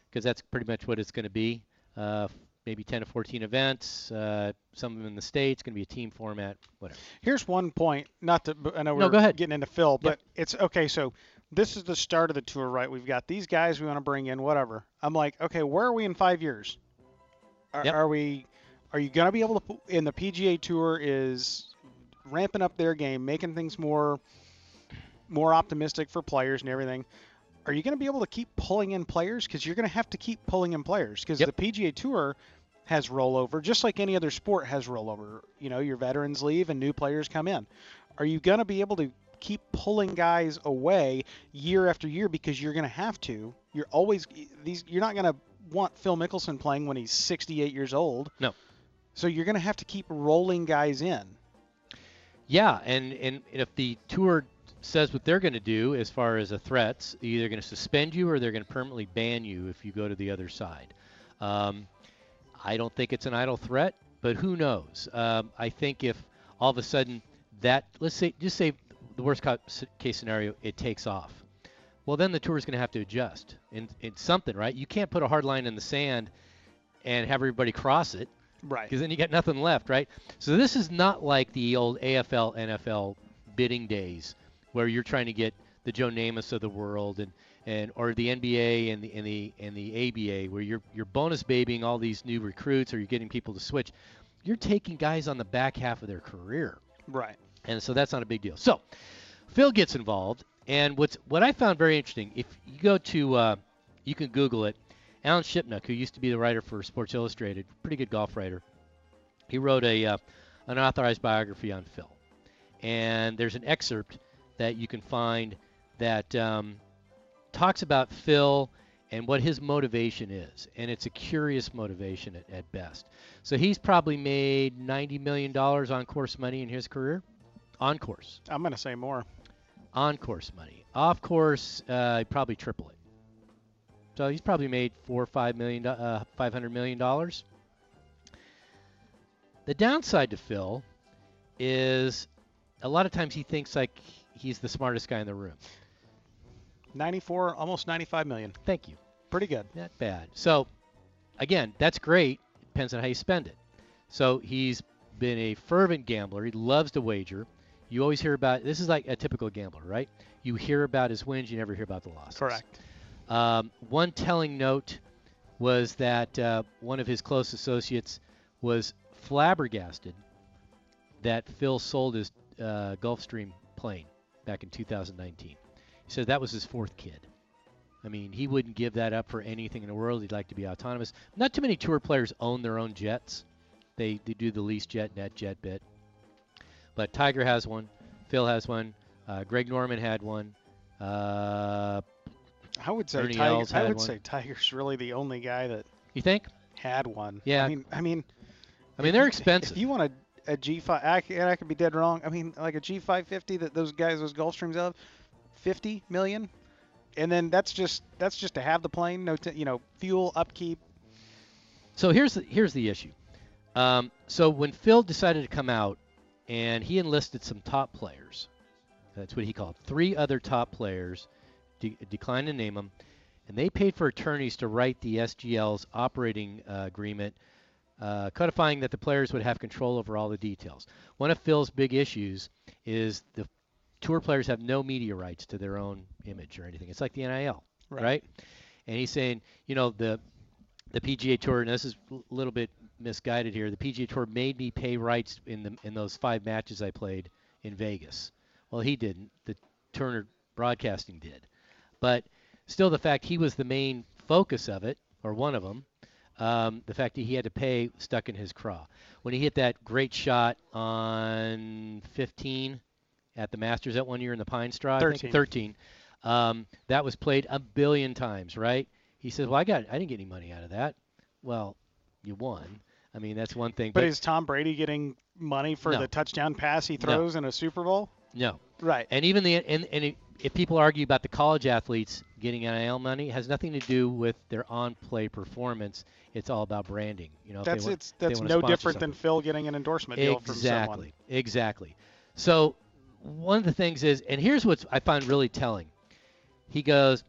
because that's pretty much what it's going to be. Uh, maybe 10 to 14 events. Uh, some of them in the states, going to be a team format, whatever. Here's one point. Not to, I know we're go ahead. getting into Phil, but it's okay. So this is the start of the tour, right? We've got these guys we want to bring in, whatever. I'm like, okay, where are we in five years? Are, Yep. are we? Are you going to be able to? In the PGA Tour is ramping up their game, making things more more optimistic for players and everything. Are you going to be able to keep pulling in players? Because you're going to have to keep pulling in players because Yep. the PGA Tour has rollover, just like any other sport has rollover. You know, your veterans leave and new players come in. Are you going to be able to keep pulling guys away year after year because you're going to have to? You're always these. You're not going to want Phil Mickelson playing when he's 68 years old. No. So you're going to have to keep rolling guys in. Yeah, and, and if the tour says what they're going to do as far as a threats, either going to suspend you or they're going to permanently ban you if you go to the other side. Um, I don't think it's an idle threat, but who knows? Um, I think if all of a sudden that, let's say, just say the worst case scenario, it takes off. Well, then the tour is going to have to adjust in, in something, right? You can't put a hard line in the sand and have everybody cross it Right. because then you got nothing left, right? So this is not like the old AFL, NFL bidding days where you're trying to get the Joe Namath of the world and, and or the NBA and the and the and the ABA where you're you're bonus babying all these new recruits or you're getting people to switch. You're taking guys on the back half of their career. Right. And so that's not a big deal. So Phil gets involved, and what's what I found very interesting, if you go to, uh, you can Google it. Alan Shipnuck, who used to be the writer for Sports Illustrated, pretty good golf writer, he wrote a uh, unauthorized biography on Phil, and there's an excerpt that you can find that um, talks about Phil and what his motivation is, and it's a curious motivation at, at best. So he's probably made ninety million dollars on course money in his career, on course, I'm going to say more. on course money. Off course, uh, probably triple it. So he's probably made four or five million, uh, five hundred million dollars. The downside to Phil is a lot of times he thinks like he's the smartest guy in the room. 94, almost 95 million. Thank you. Pretty good. Not bad. So, again, that's great. Depends on how you spend it. So he's been a fervent gambler. He loves to wager. You always hear about this is like a typical gambler, right? You hear about his wins, you never hear about the losses. Correct. Um, one telling note was that uh, one of his close associates was flabbergasted that Phil sold his uh, Gulfstream plane back in 2019. He said that was his fourth kid. I mean, he wouldn't give that up for anything in the world. He'd like to be autonomous. Not too many tour players own their own jets. They, they do the lease jet, net jet bit. But Tiger has one. Phil has one. Uh, Greg Norman had one. Uh, I would say Ernie Tiger, Els I would one. say Tiger's really the only guy that you think? had one. Yeah. I mean, I mean, I mean, they're expensive. If you want a, a G5, I, and I could be dead wrong. I mean, like a G550 that those guys, those Gulfstreams have, 50 million, and then that's just that's just to have the plane, no, t- you know, fuel, upkeep. So here's the, here's the issue. Um, so when Phil decided to come out, and he enlisted some top players, that's what he called three other top players, de- declined to name them, and they paid for attorneys to write the SGL's operating uh, agreement, uh, codifying that the players would have control over all the details. One of Phil's big issues is the tour players have no media rights to their own image or anything. It's like the NIL, Right. right? And he's saying, you know, the the PGA Tour, and this is a little bit misguided here. The PGA Tour made me pay rights in the in those five matches I played in Vegas. Well, he didn't. The Turner Broadcasting did, but still, the fact he was the main focus of it, or one of them, um, the fact that he had to pay stuck in his craw. When he hit that great shot on 15 at the Masters that one year in the Pine Straw, I 13. think 13, um, that was played a billion times, right? He says, "Well, I got, I didn't get any money out of that." Well, you won. I mean, that's one thing. But is Tom Brady getting money for No. the touchdown pass he throws in a Super Bowl? no, Right. and even the and, and it, if people argue about the college athletes getting NIL money, it has nothing to do with their on-play performance. It's all about branding. You know, That's want- it's if they that's no different than. Phil getting an endorsement deal from someone. Exactly. Exactly. So one of the things is, and here's what I find really telling. He goes,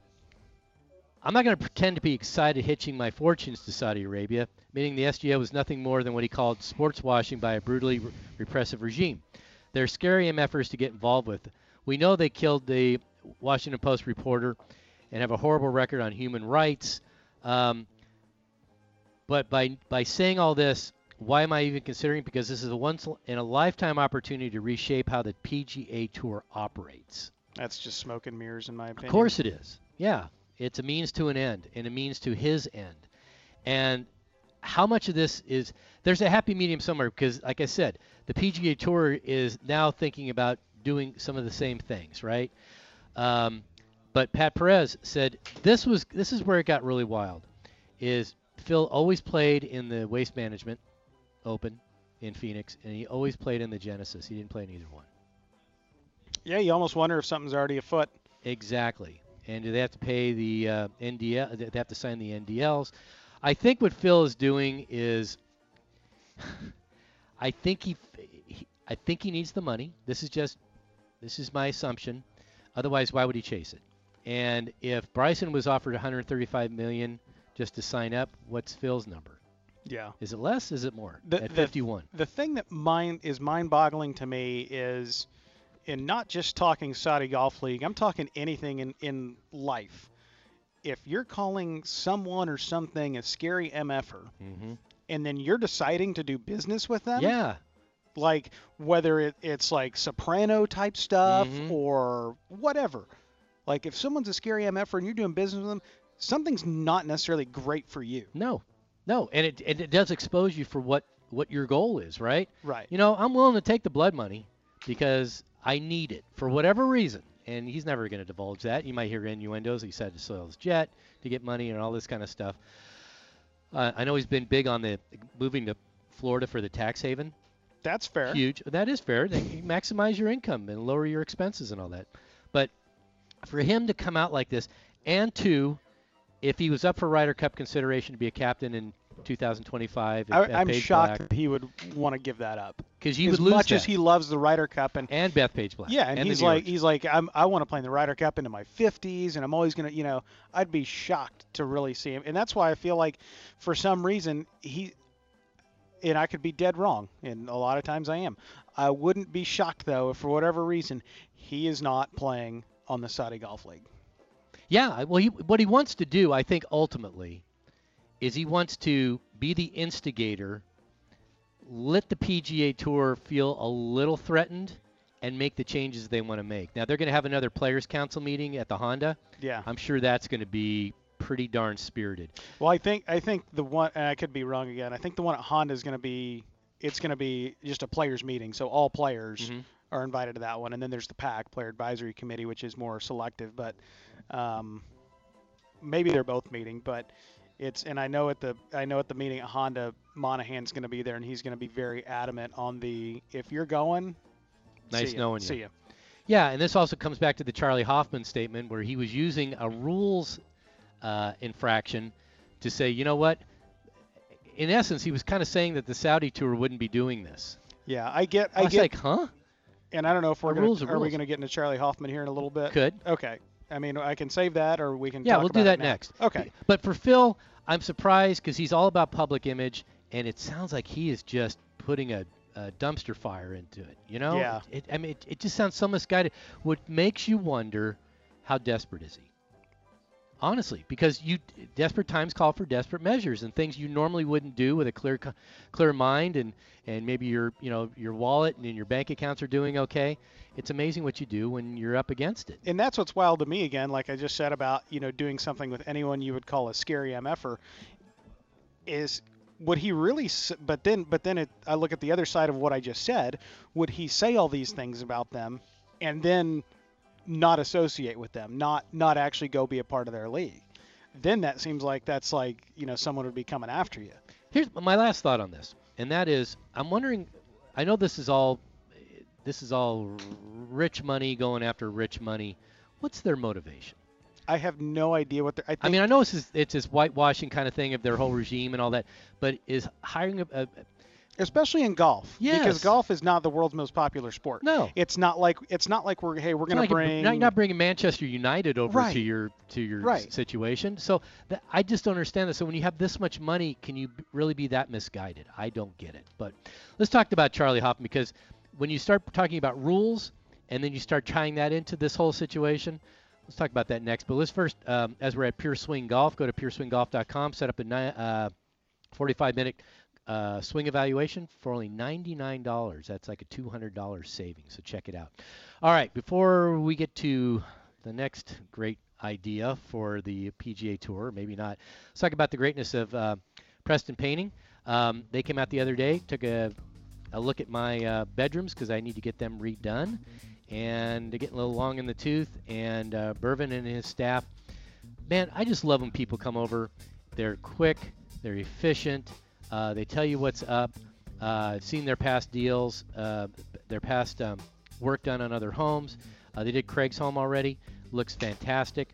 I'm not going to pretend to be excited hitching my fortunes to Saudi Arabia, meaning the SGA was nothing more than what he called sports washing by a brutally re- repressive regime. They're scary MFers to get involved with. We know they killed the Washington Post reporter and have a horrible record on human rights. Um, but by by saying all this, why am I even considering? Because this is a once in a lifetime opportunity to reshape how the PGA Tour operates. That's just smoke and mirrors, in my opinion. Of course it is. Yeah, it's a means to an end, and a means to his end. And how much of this is there's a happy medium somewhere because, like I said, the PGA Tour is now thinking about doing some of the same things, right? Um, but Pat Perez said this was this is where it got really wild. Is Phil always played in the Waste Management Open in Phoenix, and he always played in the Genesis. He didn't play in either one. Yeah, you almost wonder if something's already afoot. Exactly. And do they have to pay the uh, NDL? They have to sign the NDLs. I think what Phil is doing is, [laughs] I think he, he, I think he needs the money. This is just, this is my assumption. Otherwise, why would he chase it? And if Bryson was offered 135 million just to sign up, what's Phil's number? Yeah. Is it less? Is it more? The, At 51. The thing that mind is mind-boggling to me is, in not just talking Saudi Golf League, I'm talking anything in in life. If you're calling someone or something a scary mf'er, Mm-hmm. and then you're deciding to do business with them, Yeah. Like whether it, it's like soprano type stuff Mhm. or whatever. Like if someone's a scary MFer and you're doing business with them, something's not necessarily great for you. No, no, and it and it does expose you for what what your goal is, right? Right. You know, I'm willing to take the blood money because I need it for whatever reason. And he's never going to divulge that. You might hear innuendos. He decided to sell his jet to get money and all this kind of stuff. Uh, I know he's been big on the moving to Florida for the tax haven. That's fair. Huge. That is fair. Can maximize your income and lower your expenses and all that. But for him to come out like this, and to, if he was up for Ryder Cup consideration to be a captain in 2025, I, I'm shocked that he would want to give that up. because you as would lose much as he loves the Ryder Cup and and Bethpage Black. yeah, and, the he's like he's like I'm, I want to play in the Ryder Cup into my 50s, and I'm always gonna you know I'd be shocked to really see him, and that's why I feel like for some reason he and I could be dead wrong, and a lot of times I am. I wouldn't be shocked though if for whatever reason he is not playing on the Saudi Golf League. Yeah, well, he, what he wants to do, I think, ultimately, is he wants to be the instigator, let the PGA Tour feel a little threatened, and make the changes they want to make. Now they're going to have another Players Council meeting at the Honda. Yeah. I'm sure that's going to be pretty darn spirited. Well, I think I think the one and I could be wrong again. I think the one at Honda is going to be it's going to be just a players meeting, so all players Mhm. are invited to that one, and then there's the PAC Player Advisory Committee, which is more selective, but um, maybe they're both meeting, but it's and I know at the I know at the meeting at Honda, Monahan's going to be there, and he's going to be very adamant on the if you're going, Nice knowing you. see ya. Yeah, and this also comes back to the Charley Hoffman statement where he was using a rules uh, infraction to say, you know what? In essence, he was kind of saying that the Saudi tour wouldn't be doing this. Yeah, I get I I was get like, huh? and I don't know if we're going to a are we going to get into Charley Hoffman here in a little bit. Could. Okay. I mean, I can save that, or we can. Yeah, talk we'll do that next. Okay. But for Phil, I'm surprised because he's all about public image, and it sounds like he is just putting a, a dumpster fire into it. You know? Yeah. It, I mean, it, it just sounds so misguided. What makes you wonder, how desperate is he? Honestly, because you desperate times call for desperate measures and things you normally wouldn't do with a clear, clear mind and and maybe your you know your wallet and your bank accounts are doing okay. It's amazing what you do when you're up against it. And that's what's wild to me again, like I just said about you know doing something with anyone you would call a scary mf'er, is would he really? But then, but then it, I look at the other side of what I just said. Would he say all these things about them, and then not associate with them, not not actually go be a part of their league? Then that seems like that's like you know someone would be coming after you. Here's my last thought on this, and that is, I'm wondering. I know this is all, this is all rich money going after rich money. What's their motivation? I have no idea what they're. I, think, I mean, I know it's this, it's this whitewashing kind of thing of their whole regime and all that, but is hiring a, a especially in golf. Yes. Because golf is not the world's most popular sport. No. It's not like it's not like we're hey we're going not to like bring. you're not, bringing Manchester United over Right. to your to your Right. situation. So that, I just don't understand this. So when you have this much money, can you really be that misguided? I don't get it. But let's talk about Charley Hoffman because when you start talking about rules and then you start tying that into this whole situation, let's talk about that next. But let's first, um, as we're at Pure Swing Golf, go to pureswinggolf.com, set up a ni- uh, 45 minute uh, swing evaluation for only $99. That's like a $200 savings. So check it out. All right, before we get to the next great idea for the PGA Tour, maybe not, let's talk about the greatness of uh, Preston Painting. Um, they came out the other day, took a, a look at my uh, bedrooms because I need to get them redone. And they're getting a little long in the tooth. And uh, Bervin and his staff, man, I just love when people come over. They're quick, they're efficient, uh, they tell you what's up. Uh, I've seen their past deals, uh, their past um, work done on other homes. Uh, they did Craig's home already. Looks fantastic.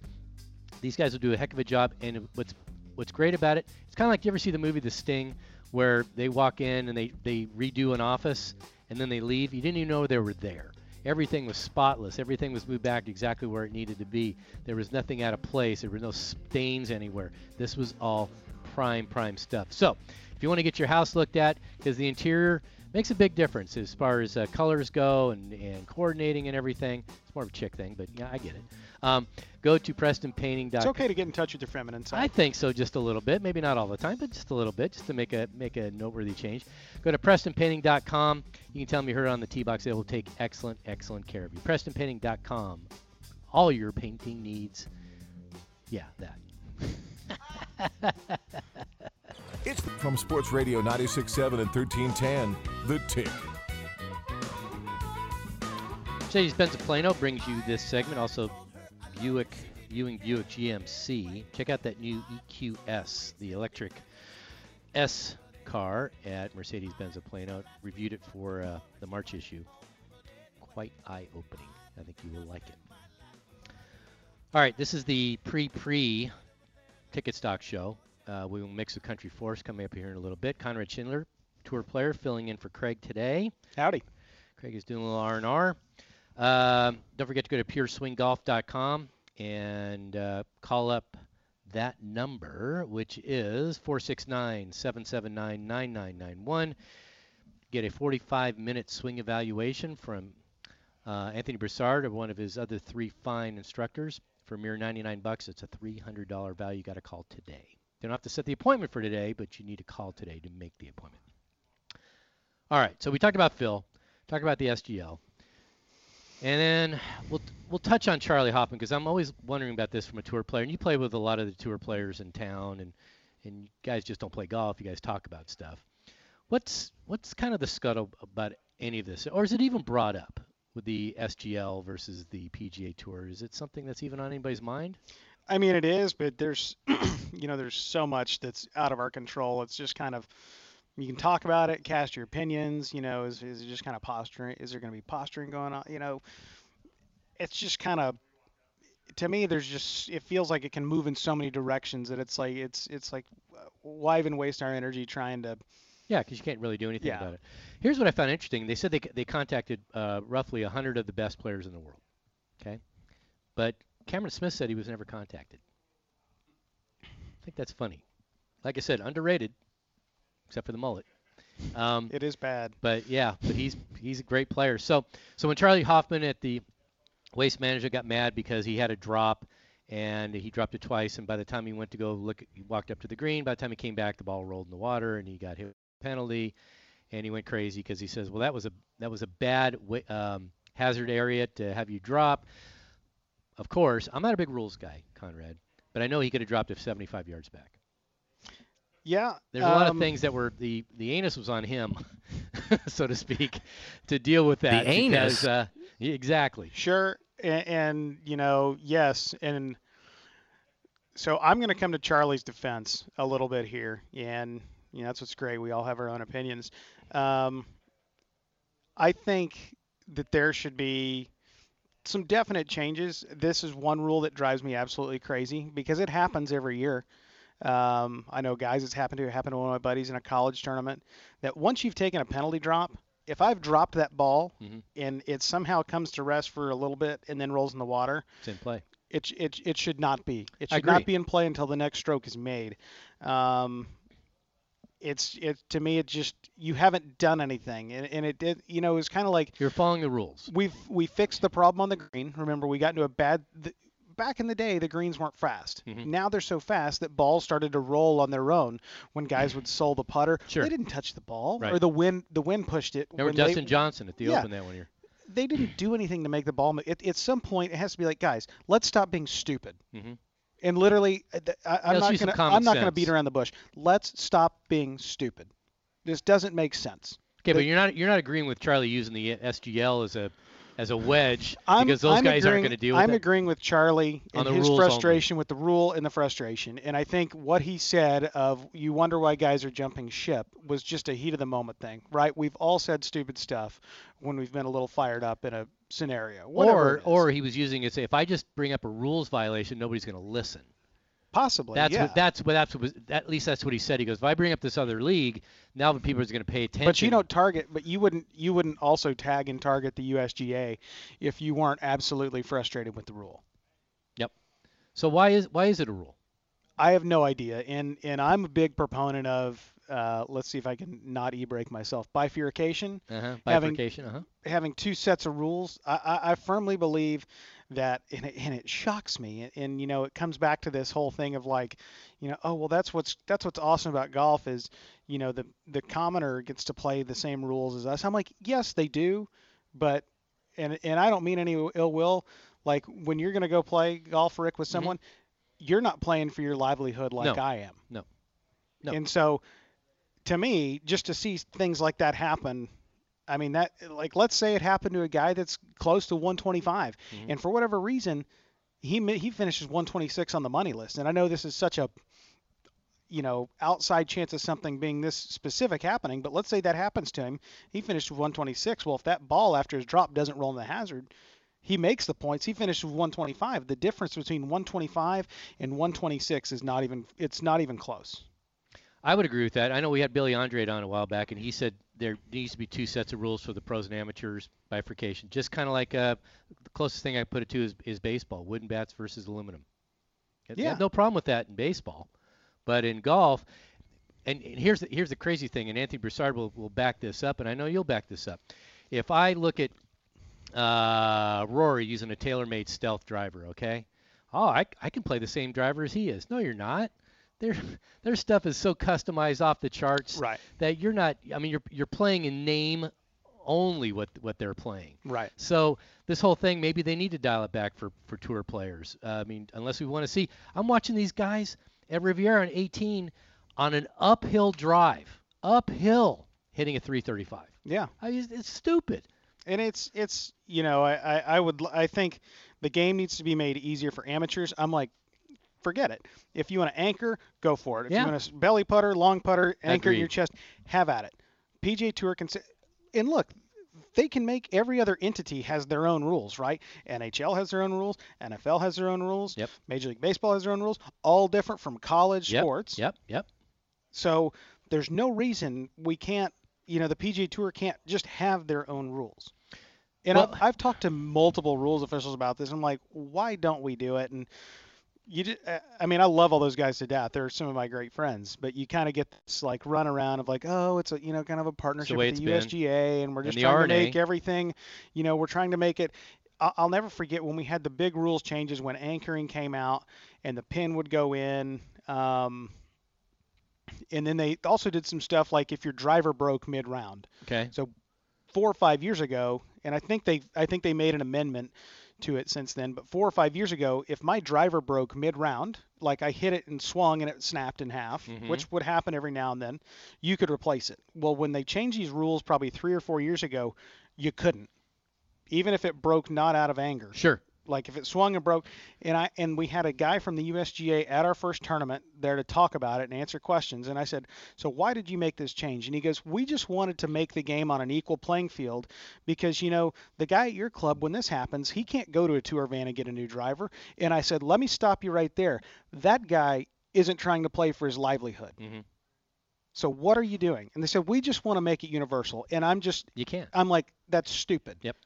These guys will do a heck of a job. And what's what's great about it, it's kind of like you ever see the movie The Sting, where they walk in and they, they redo an office and then they leave. You didn't even know they were there. Everything was spotless. Everything was moved back exactly where it needed to be. There was nothing out of place. There were no stains anywhere. This was all prime, prime stuff. So, if you want to get your house looked at, because the interior makes a big difference as far as uh, colors go and, and coordinating and everything. It's more of a chick thing, but yeah, I get it. Um, go to PrestonPainting.com. It's okay to get in touch with your feminine side. I think so, just a little bit. Maybe not all the time, but just a little bit, just to make a make a noteworthy change. Go to PrestonPainting.com. You can tell me you heard it on the T box. They will take excellent, excellent care of you. PrestonPainting.com. All your painting needs. Yeah, that. [laughs] It's from Sports Radio 96.7 and 1310, The Tick. Mercedes Benz of Plano brings you this segment. Also, Buick, Ewing Buick GMC. Check out that new EQS, the electric S car at Mercedes Benz of Plano. Reviewed it for uh, the March issue. Quite eye opening. I think you will like it. All right, this is the pre pre ticket stock show. Uh, we will mix with Country Force coming up here in a little bit. Conrad Shindler, tour player, filling in for Craig today. Howdy. Craig is doing a little R&R. Um, don't forget to go to pureswinggolf.com and uh, call up that number, which is 469-779-9991. Get a 45-minute swing evaluation from uh, Anthony Broussard, or one of his other three fine instructors, for a mere 99 bucks. It's a $300 value. You got to call today. You don't have to set the appointment for today, but you need to call today to make the appointment. All right, so we talked about Phil, talked about the SGL, and then we'll we'll touch on Charley Hoffman because I'm always wondering about this from a tour player. And you play with a lot of the tour players in town, and and you guys just don't play golf. You guys talk about stuff. What's what's kind of the scuttle about any of this, or is it even brought up with the SGL versus the PGA Tour? Is it something that's even on anybody's mind? I mean, it is, but there's, [clears throat] you know, there's so much that's out of our control. It's just kind of, you can talk about it, cast your opinions. You know, is, is it just kind of posturing? Is there going to be posturing going on? You know, it's just kind of, to me, there's just, it feels like it can move in so many directions that it's like, it's, it's like, why even waste our energy trying to, Yeah, because you can't really do anything Yeah. about it. Here's what I found interesting. They said they, they contacted uh, roughly 100 of the best players in the world. Okay? But Cameron Smith said he was never contacted. I think that's funny. Like I said, underrated, except for the mullet. Um, it is bad. but yeah, but he's he's a great player. So so when Charley Hoffman at the Waste Management got mad because he had a drop and he dropped it twice, and by the time he went to go look, he walked up to the green. By the time he came back, the ball rolled in the water, and he got hit with a penalty, and he went crazy because he says, "Well, that was a that was a bad um, hazard area to have you drop." Of course, I'm not a big rules guy, Conrad, but I know he could have dropped it 75 yards back. Yeah. There's a lot of um, things that were the the anus was on him, [laughs] so to speak, to deal with that. The anus? because, uh, exactly. Sure, and, and you know, yes, and so I'm going to come to Charley's defense a little bit here, and you know that's what's great. We all have our own opinions. Um, I think that there should be some definite changes. This is one rule that drives me absolutely crazy because it happens every year. Um, I know guys it's happened to. It happened to one of my buddies in a college tournament. That once you've taken a penalty drop, if I've dropped that ball Mhm. and it somehow comes to rest for a little bit and then rolls in the water, It's in play. it it it should not be. It should not be in play until the next stroke is made. Um, it's it to me it just you haven't done anything and, and it you know it's kind of like You're following the rules. we've we fixed the problem on the green. Remember, we got into a bad. The, back in the day, the greens weren't fast. Mhm. Now they're so fast that balls started to roll on their own when guys would sole the putter. Sure. They didn't touch the ball, Right. or the wind the wind pushed it. Remember when they- Dustin Johnson at the Yeah. Open that one year. they didn't do anything to make the ball. mo- At, at some point, it has to be like, guys, let's stop being stupid. Mhm. And literally, uh, I, I'm not gonna I'm not gonna beat around the bush. Let's stop being stupid. This doesn't make sense. Okay, The- but you're not you're not agreeing with Charley using the SGL as a as a wedge [laughs] I'm, because those I'm guys agreeing, aren't going to deal with I'm it. agreeing with Charley On and the his rules only. frustration with the rule and the frustration. And I think what he said of you wonder why guys are jumping ship was just a heat of the moment thing, right? We've all said stupid stuff when we've been a little fired up in a scenario. Or or he was using it. To say, if I just bring up a rules violation, nobody's going to listen. possibly. That's yeah. what that's what that's what was, at least that's what he said. He goes, if I bring up this other league, now the people are going to pay attention. But you don't target. But you wouldn't. You wouldn't also tag and target the USGA if you weren't absolutely frustrated with the rule. Yep. So why is why is it a rule? I have no idea, and and I'm a big proponent of. Uh, let's see if I can not e-break myself. Bifurcation, Uh-huh. Having- Bifurcation. Uh-huh. having two sets of rules. I, I, I firmly believe that, and it, and it shocks me. And, and you know, it comes back to this whole thing of like, you know, oh well, that's what's that's what's awesome about golf is, you know, the the commoner gets to play the same rules as us. I'm like, yes, they do, but and and I don't mean any ill will. Like when you're gonna go play golf, Rick, with someone, you're not playing for your livelihood like Mm-hmm. No. I am. No. No. And so, to me, just to see things like that happen, I mean that like let's say it happened to a guy that's close to 125, Mhm. and for whatever reason, he he finishes 126 on the money list. And I know this is such a you know outside chance of something being this specific happening, but let's say that happens to him. He finished with 126. Well, if that ball after his drop doesn't roll in the hazard, he makes the points. He finished with 125. The difference between 125 and 126 is not even it's not even close. I would agree with that. I know we had Billy Andrade on a while back, and he said there needs to be two sets of rules for the pros and amateurs bifurcation. Just kind of like uh, the closest thing I put it to is, is baseball, wooden bats versus aluminum. Yeah. no problem with that in baseball, but in golf, and, and here's the, here's the crazy thing, and Anthony Broussard will, will back this up, and I know you'll back this up. If I look at uh, Rory using a TaylorMade Stealth driver, okay? Oh, I, I can play the same driver as he is. No, you're not. Their [laughs] their stuff is so customized off the charts Right. that you're not. I mean, you're you're playing in name only what what they're playing. Right. So this whole thing, maybe they need to dial it back for for tour players. Uh, I mean, unless we want to see. I'm watching these guys at Riviera on 18 on an uphill drive, uphill, hitting a 335. Yeah. I mean, it's, stupid. and it's it's you know I, I I would I think the game needs to be made easier for amateurs. I'm like, forget it. If you want to anchor, go for it. If Yeah. you want to belly putter, long putter, anchor in your chest, have at it. PGA Tour can say, and look, they can make every other entity has their own rules, right? NHL has their own rules, NFL has their own rules, Yep. Major League Baseball has their own rules, all different from college Yep. sports. Yep. Yep. So there's no reason we can't, you know, the PGA Tour can't just have their own rules. And Well- I've, I've talked to multiple rules officials about this. I'm like, why don't we do it? And you, ju- uh, I mean, I love all those guys to death. They're some of my great friends. But you kind of get this like run around of like, oh, it's a you know kind of a partnership with the been. USGA, and we're just the trying to make everything, you know, we're trying to make it. I'll never forget when we had the big rules changes when anchoring came out and the pin would go in. Um, and then they also did some stuff like if your driver broke mid round. Okay. So four or five years ago, and I think they I think they made an amendment to it since then. But four or five years ago, if my driver broke mid round, like I hit it and swung and it snapped in half, Mhm. which would happen every now and then, you could replace it. Well, when they changed these rules probably three or four years ago, you couldn't. Even if it broke not out of anger Sure. Like if it swung and broke and i and we had a guy from the usga at our first tournament there to talk about it and answer questions and i said so why did you make this change and he goes we just wanted to make the game on an equal playing field because you know the guy at your club when this happens he can't go to a tour van and get a new driver and i said let me stop you right there that guy isn't trying to play for his livelihood. Mhm. So what are you doing? And they said we just want to make it universal. And I'm just You can't. I'm like that's stupid. Yep.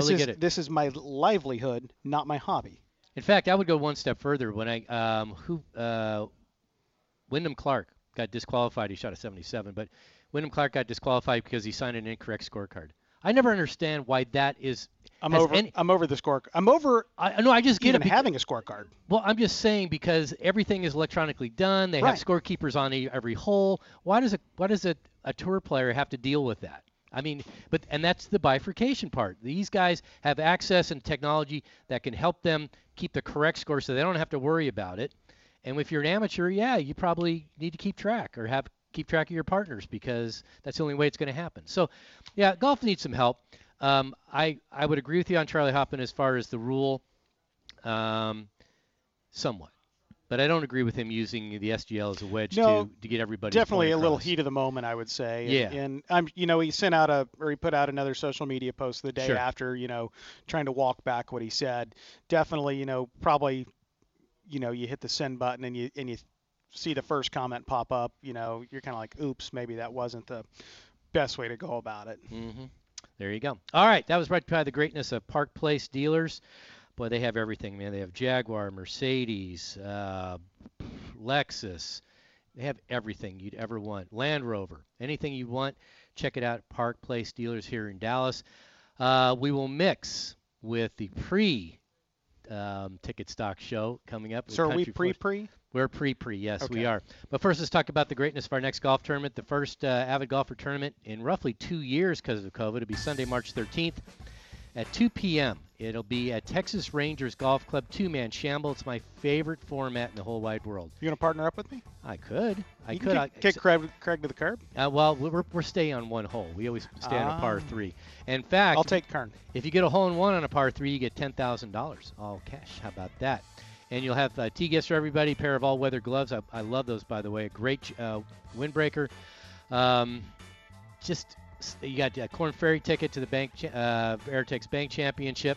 This is get it. this is my livelihood, not my hobby. In fact, I would go one step further. When I um, who uh, Wyndham Clark got disqualified. He shot a 77, but Wyndham Clark got disqualified because he signed an incorrect scorecard. I never understand why that is. I'm over any- I'm over the score. I'm over I no, I just get even it. beca- having a scorecard. Well, I'm just saying because everything is electronically done. They Right. have scorekeepers on every hole. Why does a why does a, a tour player have to deal with that? I mean, but and that's the bifurcation part. These guys have access and technology that can help them keep the correct score, so they don't have to worry about it. And if you're an amateur, yeah, you probably need to keep track or have keep track of your partners because that's the only way it's going to happen. So, yeah, golf needs some help. Um, I I would agree with you on Charley Hoffman as far as the rule, um, somewhat, but I don't agree with him using the SGL as a wedge No, to to get everybody Definitely a little heat of the moment, I would say. Yeah. And, and I'm, you know, he sent out a, or he put out another social media post the day Sure. after, you know, trying to walk back what he said. Definitely, you know, probably, you know, you hit the send button and you and you see the first comment pop up. You know, you're kind of like, oops, maybe that wasn't the best way to go about it. Mm-hmm. There you go. All right, that was right by the greatness of Park Place dealers. Boy, they have everything, man. They have Jaguar, Mercedes, uh, Lexus. They have everything you'd ever want. Land Rover, anything you want. Check it out. Park Place dealers here in Dallas. Uh, we will mix with the pre um, ticket stock show coming up. So are we pre pre? we're pre-pre, yes, we Okay. are. But first, let's talk about the greatness of our next golf tournament, the first uh, Avid Golfer tournament in roughly two years because of COVID. It'll be Sunday, March 13th at 2 p.m. It'll be at Texas Rangers Golf Club two-man shamble. It's my favorite format in the whole wide world. You gonna partner up with me? I could, I you could. I, kick, kick Craig, Craig to the curb. uh, well, we're, we're staying on one hole. We always stay on a par Ah. three. In fact, I'll take Kern. if you get a hole in one on a par three, you get ten thousand dollars all cash. How about that? And you'll have uh, tee gifts for everybody. A pair of all-weather gloves. I, I love those, by the way. A great uh, windbreaker. Um, just you got a Korn Ferry ticket to the bank, uh, Veritex Bank Championship,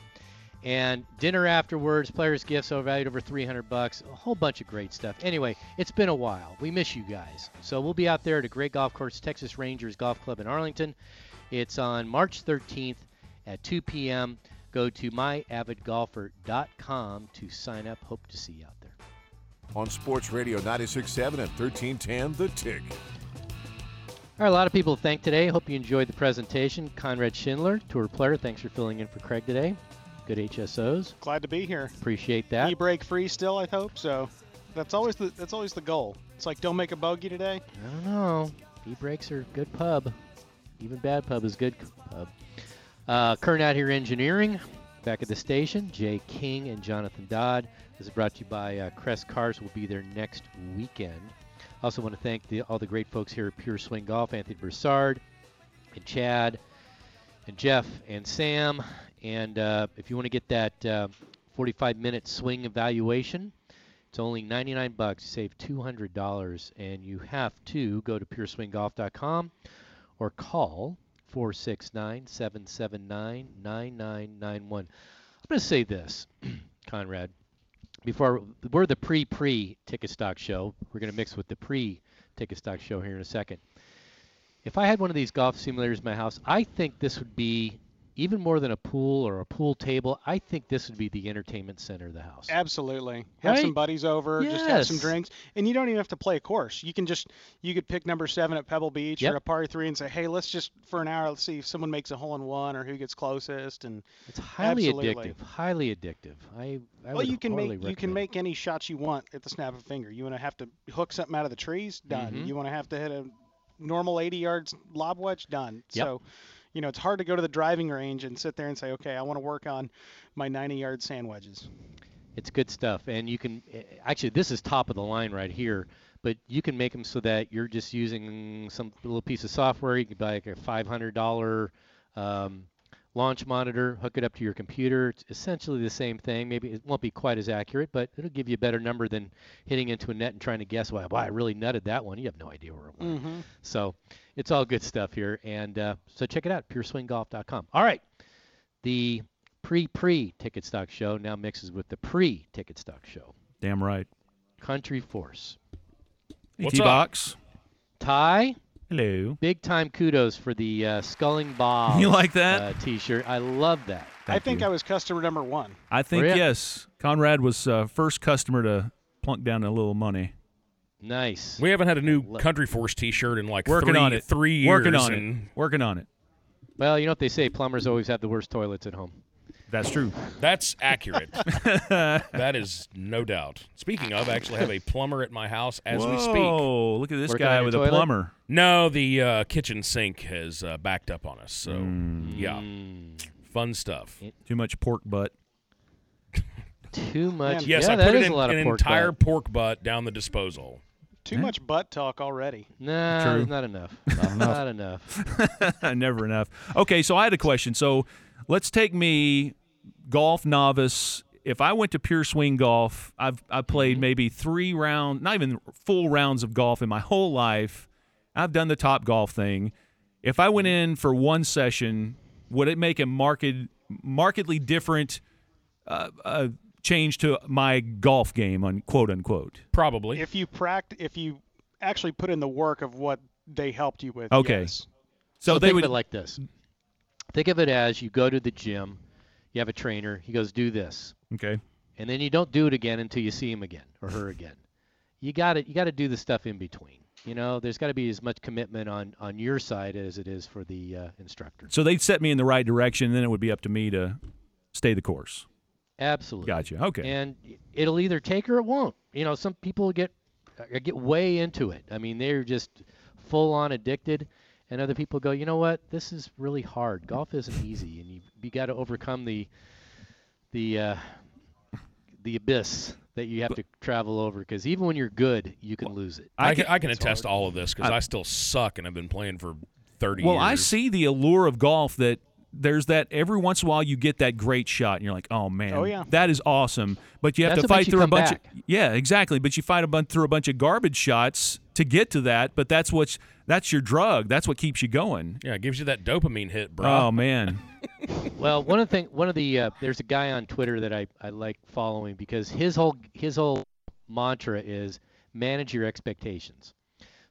and dinner afterwards. Players' gifts over valued over 300 bucks. A whole bunch of great stuff. Anyway, it's been a while. We miss you guys. So we'll be out there at a great golf course, Texas Rangers Golf Club in Arlington. It's on March 13th at 2 p.m. Go to myavidgolfer.com to sign up. Hope to see you out there. On Sports Radio 96.7 and 1310, The Tick. Right, a lot of people to thank today. Hope you enjoyed the presentation. Conrad Shindler, tour player, thanks for filling in for Craig today. Good HSOs. Glad to be here. Appreciate that. E break free still, I hope. So that's always the that's always the goal. It's like don't make a bogey today. I don't know. E breaks are good pub. Even bad pub is good pub. Uh, Kern out here engineering. Back at the station, Jay King and Jonathan Dodd. This is brought to you by uh, Crest Cars. Will be there next weekend. Also want to thank the, all the great folks here at Pure Swing Golf, Anthony Broussard and Chad and Jeff and Sam. And uh, if you want to get that uh, 45-minute swing evaluation, it's only 99 bucks. You save $200, and you have to go to pureswinggolf.com or call 469-779-9991. I'm going to say this, [clears throat] Conrad. Before we're the pre-pre ticket stock show, we're going to mix with the pre ticket stock show here in a second. If I had one of these golf simulators in my house, I think this would be even more than a pool or a pool table. I think this would be the entertainment center of the house. Absolutely. Have some buddies over, just have some drinks, and you don't even have to play a course. You can just you could pick number seven at Pebble Beach Yep. or a par three and say, hey, let's just for an hour, let's see if someone makes a hole in one or who gets closest. And It's highly Absolutely. addictive. Highly addictive. I, I well, you can make you can make any shots you want at the snap of a finger. You want to have to hook something out of the trees, done. Mhm. You want to have to hit a normal 80 yards lob wedge, done. Yep. So. You know, it's hard to go to the driving range and sit there and say, okay, I want to work on my 90 yard sand wedges. It's good stuff, and you can eh, actually this is top of the line right here. But you can make them so that you're just using some little piece of software. You can buy like a $500 um, launch monitor, hook it up to your computer. It's essentially the same thing. Maybe it won't be quite as accurate, but it'll give you a better number than hitting into a net and trying to guess why. Why I really nutted that one. You have no idea where it went. Mm-hmm. So it's all good stuff here. And uh, so check it out, pureswinggolf.com. All right. The pre pre ticket stock show now mixes with the pre ticket stock show. Damn right. Country Force. What's T up? box. Ty, Hello. big time kudos for the uh, Sculling Bob. [laughs] You like that? uh, T-shirt? I love that. I think you. I was customer number one. I think Were ya? yes. Conrad was uh, first customer to plunk down a little money. Nice. We haven't had a new Lo- Country Force T-shirt in like Working three, on it. three years. Working on and it. Working on it. Well, you know what they say: plumbers always have the worst toilets at home. That's true. That's accurate. [laughs] that is no doubt. Speaking of, I actually have a plumber at my house as we speak. Whoa! Look at this Working guy with toilet? a plumber. No, the uh, kitchen sink has uh, backed up on us. So yeah, Mm, fun stuff. Too much pork butt. too much. Yes, yeah, I that put is in, a lot an of pork entire butt. pork butt down the disposal. Too Yeah. much butt talk already. Nah, True. not enough. [laughs] not enough. [laughs] Never enough. Okay, so I had a question. So let's take me, golf novice. If I went to Pure Swing Golf, I've I Mm-hmm. played maybe three rounds, not even full rounds of golf in my whole life. I've done the top golf thing. If I went in for one session, would it make a marked, markedly different uh, uh, change to my golf game, on quote unquote? Probably. If you pract, if you actually put in the work of what they helped you with. Okay. yes. So, So they think would of it like this. Think of it as you go to the gym, you have a trainer, he goes, do this. okay. And then you don't do it again until you see him again or her again. You got to you got to do the stuff in between. You know, there's got to be as much commitment on on your side as it is for the uh, instructor. So they'd set me in the right direction, and then it would be up to me to stay the course. Absolutely. Gotcha. Okay. And it'll either take or it won't. You know, some people get uh, get way into it. I mean, they're just full on addicted, and other people go, you know what? This is really hard. Golf isn't easy, and you you got to overcome the the uh, the abyss that you have to travel over. Because even when you're good, you can lose it. I, I can, can- I can attest to all of this because I- I, still suck and I've been playing for 30 Well, years. I see the allure of golf that there's that every once in a while you get that great shot and you're like, oh man, Oh, yeah. that is awesome. But you have That's to fight through a bunch back. of yeah, exactly. But you fight a bunch through a bunch of garbage shots to get to that. But that's what's that's your drug. That's what keeps you going. Yeah, it gives you that dopamine hit, bro. Oh man, [laughs] Well, one of the thing, one of the uh, there's a guy on Twitter that I, I like following because his whole his whole mantra is manage your expectations.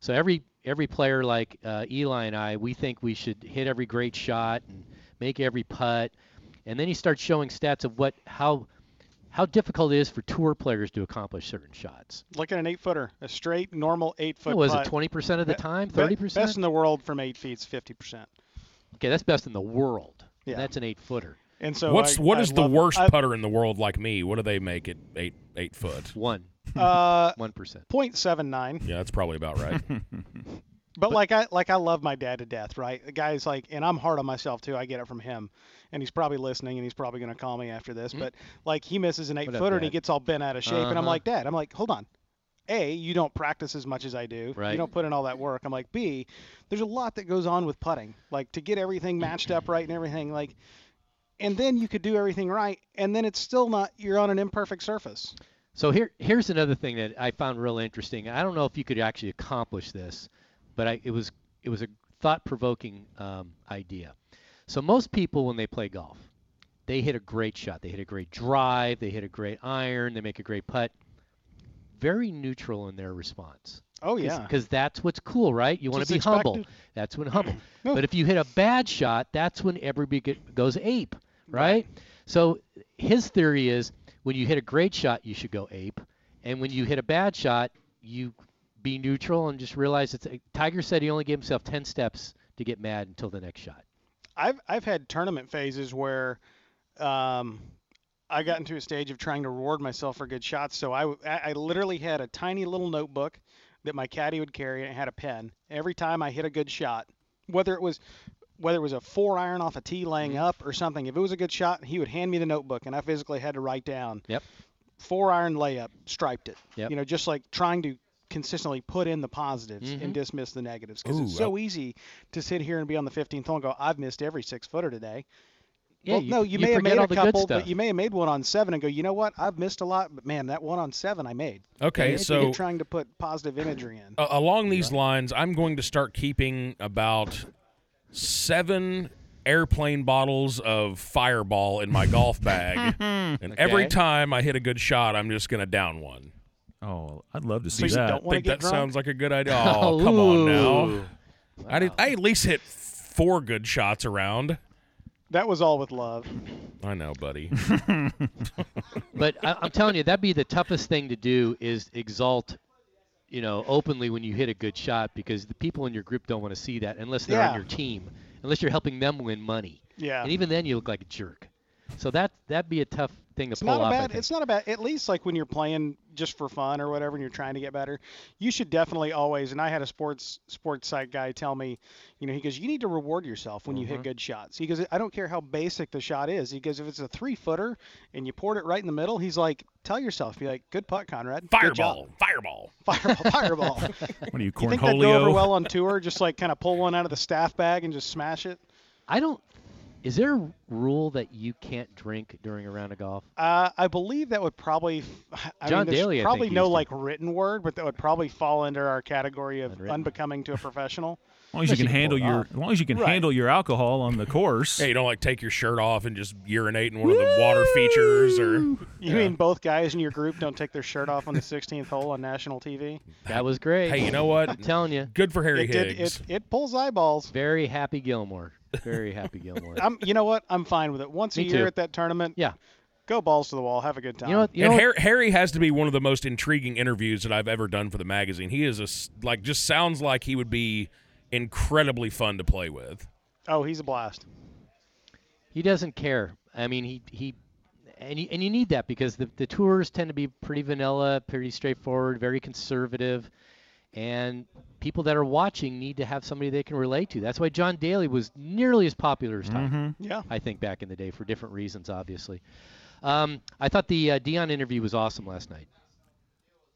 So every every player like uh, Eli and I, we think we should hit every great shot and make every putt, and then he starts showing stats of what how how difficult it is for tour players to accomplish certain shots. Look at an eight footer, a straight, normal eight foot. What was putt. it 20% of the time, 30%? Best in the world from eight feet is 50%. Okay, that's best in the world. Yeah. that's an eight footer. And so What's I, what I is the worst I- putter in the world like me? What do they make at eight eight foot? [laughs] One [laughs] Uh, one percent. 0.79. Yeah, that's probably about right. [laughs] But like I like I love my dad to death, right? The guy's like, and I'm hard on myself too. I get it from him, and he's probably listening, and he's probably gonna call me after this. But like he misses an eight What footer, and he gets all bent out of shape, and I'm Uh-huh. like, Dad, I'm like, hold on. A, you don't practice as much as I do. Right. You don't put in all that work. I'm like, B, there's a lot that goes on with putting, like to get everything matched up right and everything, like, and then you could do everything right, and then it's still not. You're on an imperfect surface. So here, here's another thing that I found real interesting. I don't know if you could actually accomplish this, but I, it was it was a thought-provoking um, idea. So most people, when they play golf, they hit a great shot. They hit a great drive. They hit a great iron. They make a great putt. Very neutral in their response. Oh yeah. Because that's what's cool, right? You want to be humble. That's when humble. [clears throat] No. But if you hit a bad shot, that's when everybody goes ape, right? So his theory is when you hit a great shot, you should go ape, and when you hit a bad shot, you be neutral and just realize it's. Uh, Tiger said he only gave himself ten steps to get mad until the next shot. I've I've had tournament phases where um, I got into a stage of trying to reward myself for good shots. So I I literally had a tiny little notebook that my caddy would carry, and it had a pen. Every time I hit a good shot, whether it was whether it was a four iron off a tee laying Mm-hmm. up or something, if it was a good shot, he would hand me the notebook, and I physically had to write down Yep. four iron layup, striped it. Yep. You know, just like trying to consistently put in the positives Mhm. and dismiss the negatives because it's so easy to sit here and be on the 15th hole and go, I've missed every six footer today. Yeah, well, you, no, you, may have made a couple, but you may have made one on seven and go, you know what? I've missed a lot, but man, that one on seven I made. Okay, so You're so trying to put positive imagery in. uh, along these lines, I'm going to start keeping about seven airplane bottles of Fireball in my golf bag, [laughs] and every time I hit a good shot, I'm just going to down one. Oh, I'd love to see you that. don't I think that drunk? sounds like a good idea. [laughs] Oh, come on now. Ooh. I did. I at least hit four good shots around. That was all with love. I know, buddy. [laughs] But I, I'm telling you, that'd be the toughest thing to do is exalt, you know, openly when you hit a good shot because the people in your group don't want to see that unless they're Yeah. on your team, unless you're helping them win money. Yeah. And even then, you look like a jerk. So that that'd be a tough thing to It's pull not a off. Bad. It's not a bad. At least like when you're playing just for fun or whatever, and you're trying to get better, you should definitely always. And I had a sports sports site guy tell me, you know, he goes, you need to reward yourself when you Mm-hmm. hit good shots. He goes, I don't care how basic the shot is. He goes, if it's a three footer and you poured it right in the middle, he's like, tell yourself, be like, good putt, Conrad. Fireball. Fireball. Fireball. [laughs] Fireball. [laughs] What are you, you think that'd go over well on tour? Just like kind of pull one out of the staff bag and just smash it. I don't. Is there a rule that you can't drink during a round of golf? Uh, I believe that would probably. [sighs] I John mean, there's Daly, I think, probably no like written word, but that would probably fall under our category of unbecoming to a professional. [laughs] As long as you can can handle your, as long as you can Right. handle your alcohol on the course. Hey, you don't like take your shirt off and just urinate in one of the water features, or You mean both guys in your group don't take their shirt off on the 16th hole on national TV? That was great. hey, you know what? I'm telling you, Good for Harry It did. Higgs. It, it pulls eyeballs. very happy Gilmore. Very happy Gilmore. [laughs] I'm. You know what? I'm fine with it. Once a year too. at that tournament. Yeah. Go balls to the wall. Have a good time. you know what? You and know what? Harry, Harry has to be one of the most intriguing interviews that I've ever done for the magazine. He is a s- like just sounds like he would be incredibly fun to play with. Oh, he's a blast. He doesn't care. I mean, he he, and you, and you need that because the the tours tend to be pretty vanilla, pretty straightforward, very conservative, and people that are watching need to have somebody they can relate to. That's why John Daly was nearly as popular as Tiger. Mhm. Yeah. I think back in the day for different reasons, obviously. Um, I thought the uh, Deion interview was awesome last night.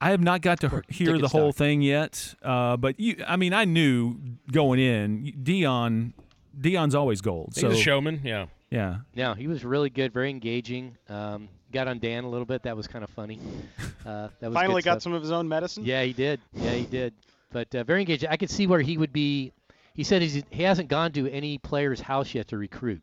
I have not got to Or hear the whole stock. thing yet, uh, but you, I mean, I knew going in, Deion, Deion's always gold. He's so a showman, yeah. yeah, No, he was really good, very engaging. Um, got on Dan a little bit. That was kind of funny. Uh, that was Finally got stuff. some of his own medicine. Yeah, he did. Yeah, he did. But uh, very engaging. I could see where he would be. He said he's, he hasn't gone to any player's house yet to recruit.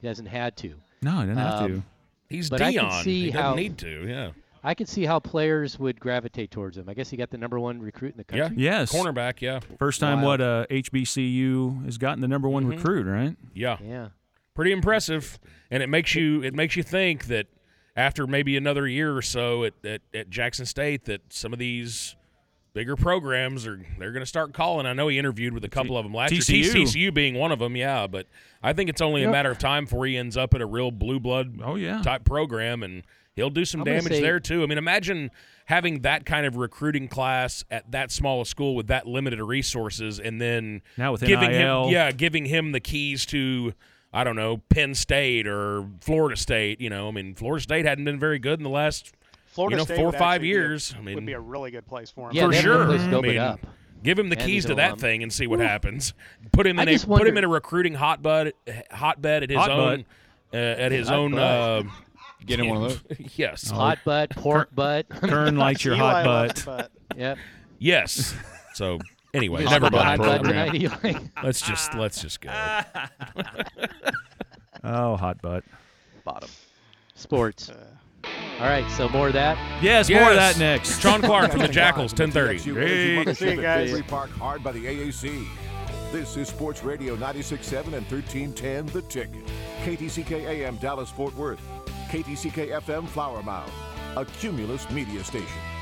He hasn't had to. no, I didn't have Um, to. He's But I Dion. can see he doesn't how- need to, yeah. I could see how players would gravitate towards him. I guess he got the number one recruit in the country. Yeah. country. Yes, Cornerback, yeah. first time Wild. what uh, HBCU has gotten the number one Mhm. recruit, right? Yeah. Yeah. Pretty impressive. And it makes you it makes you think that after maybe another year or so at, at, at Jackson State that some of these bigger programs are they're going to start calling. I know he interviewed with a couple of them last TCU. year. TCU being one of them, yeah. But I think it's only a matter of time before he ends up at a real blue blood Oh yeah, type program, and he'll do some I'm damage say- there too. I mean, imagine having that kind of recruiting class at that small a school with that limited resources, and then now with giving NIL, him, yeah, giving him the keys to. I don't know, Penn State or Florida State. You know, I mean, Florida State hadn't been very good in the last Florida you know, State four or five actually be years. I mean, would be a really good place for him. Yeah, for they have no sure. place to I open mean, up. Give him the And keys to that alum. thing and see what happens. Put him in a just put him in a recruiting hotbed hotbed at his Hot own uh, at his Hot own. Uh, Get in one of those. [laughs] yes, oh. Hot butt, pork butt. Kern likes your [laughs] Eli hot loves butt. yep. yes. So anyway, Hot never butt Hot butt program. tonight, Eli. Let's just let's just go. [laughs] Oh, hot butt. Bottom. Sports. Uh, All right, so more of that. Yes, more of that next. Sean Clark from the Jackals, Live from the 10:30. TXU Energy Mothership See you at guys. Victory Park, hard by the AAC. This is Sports Radio 96.7 and 1310 The Ticket. KTCK AM Dallas Fort Worth. KTCK FM Flower Mound. A Cumulus media station.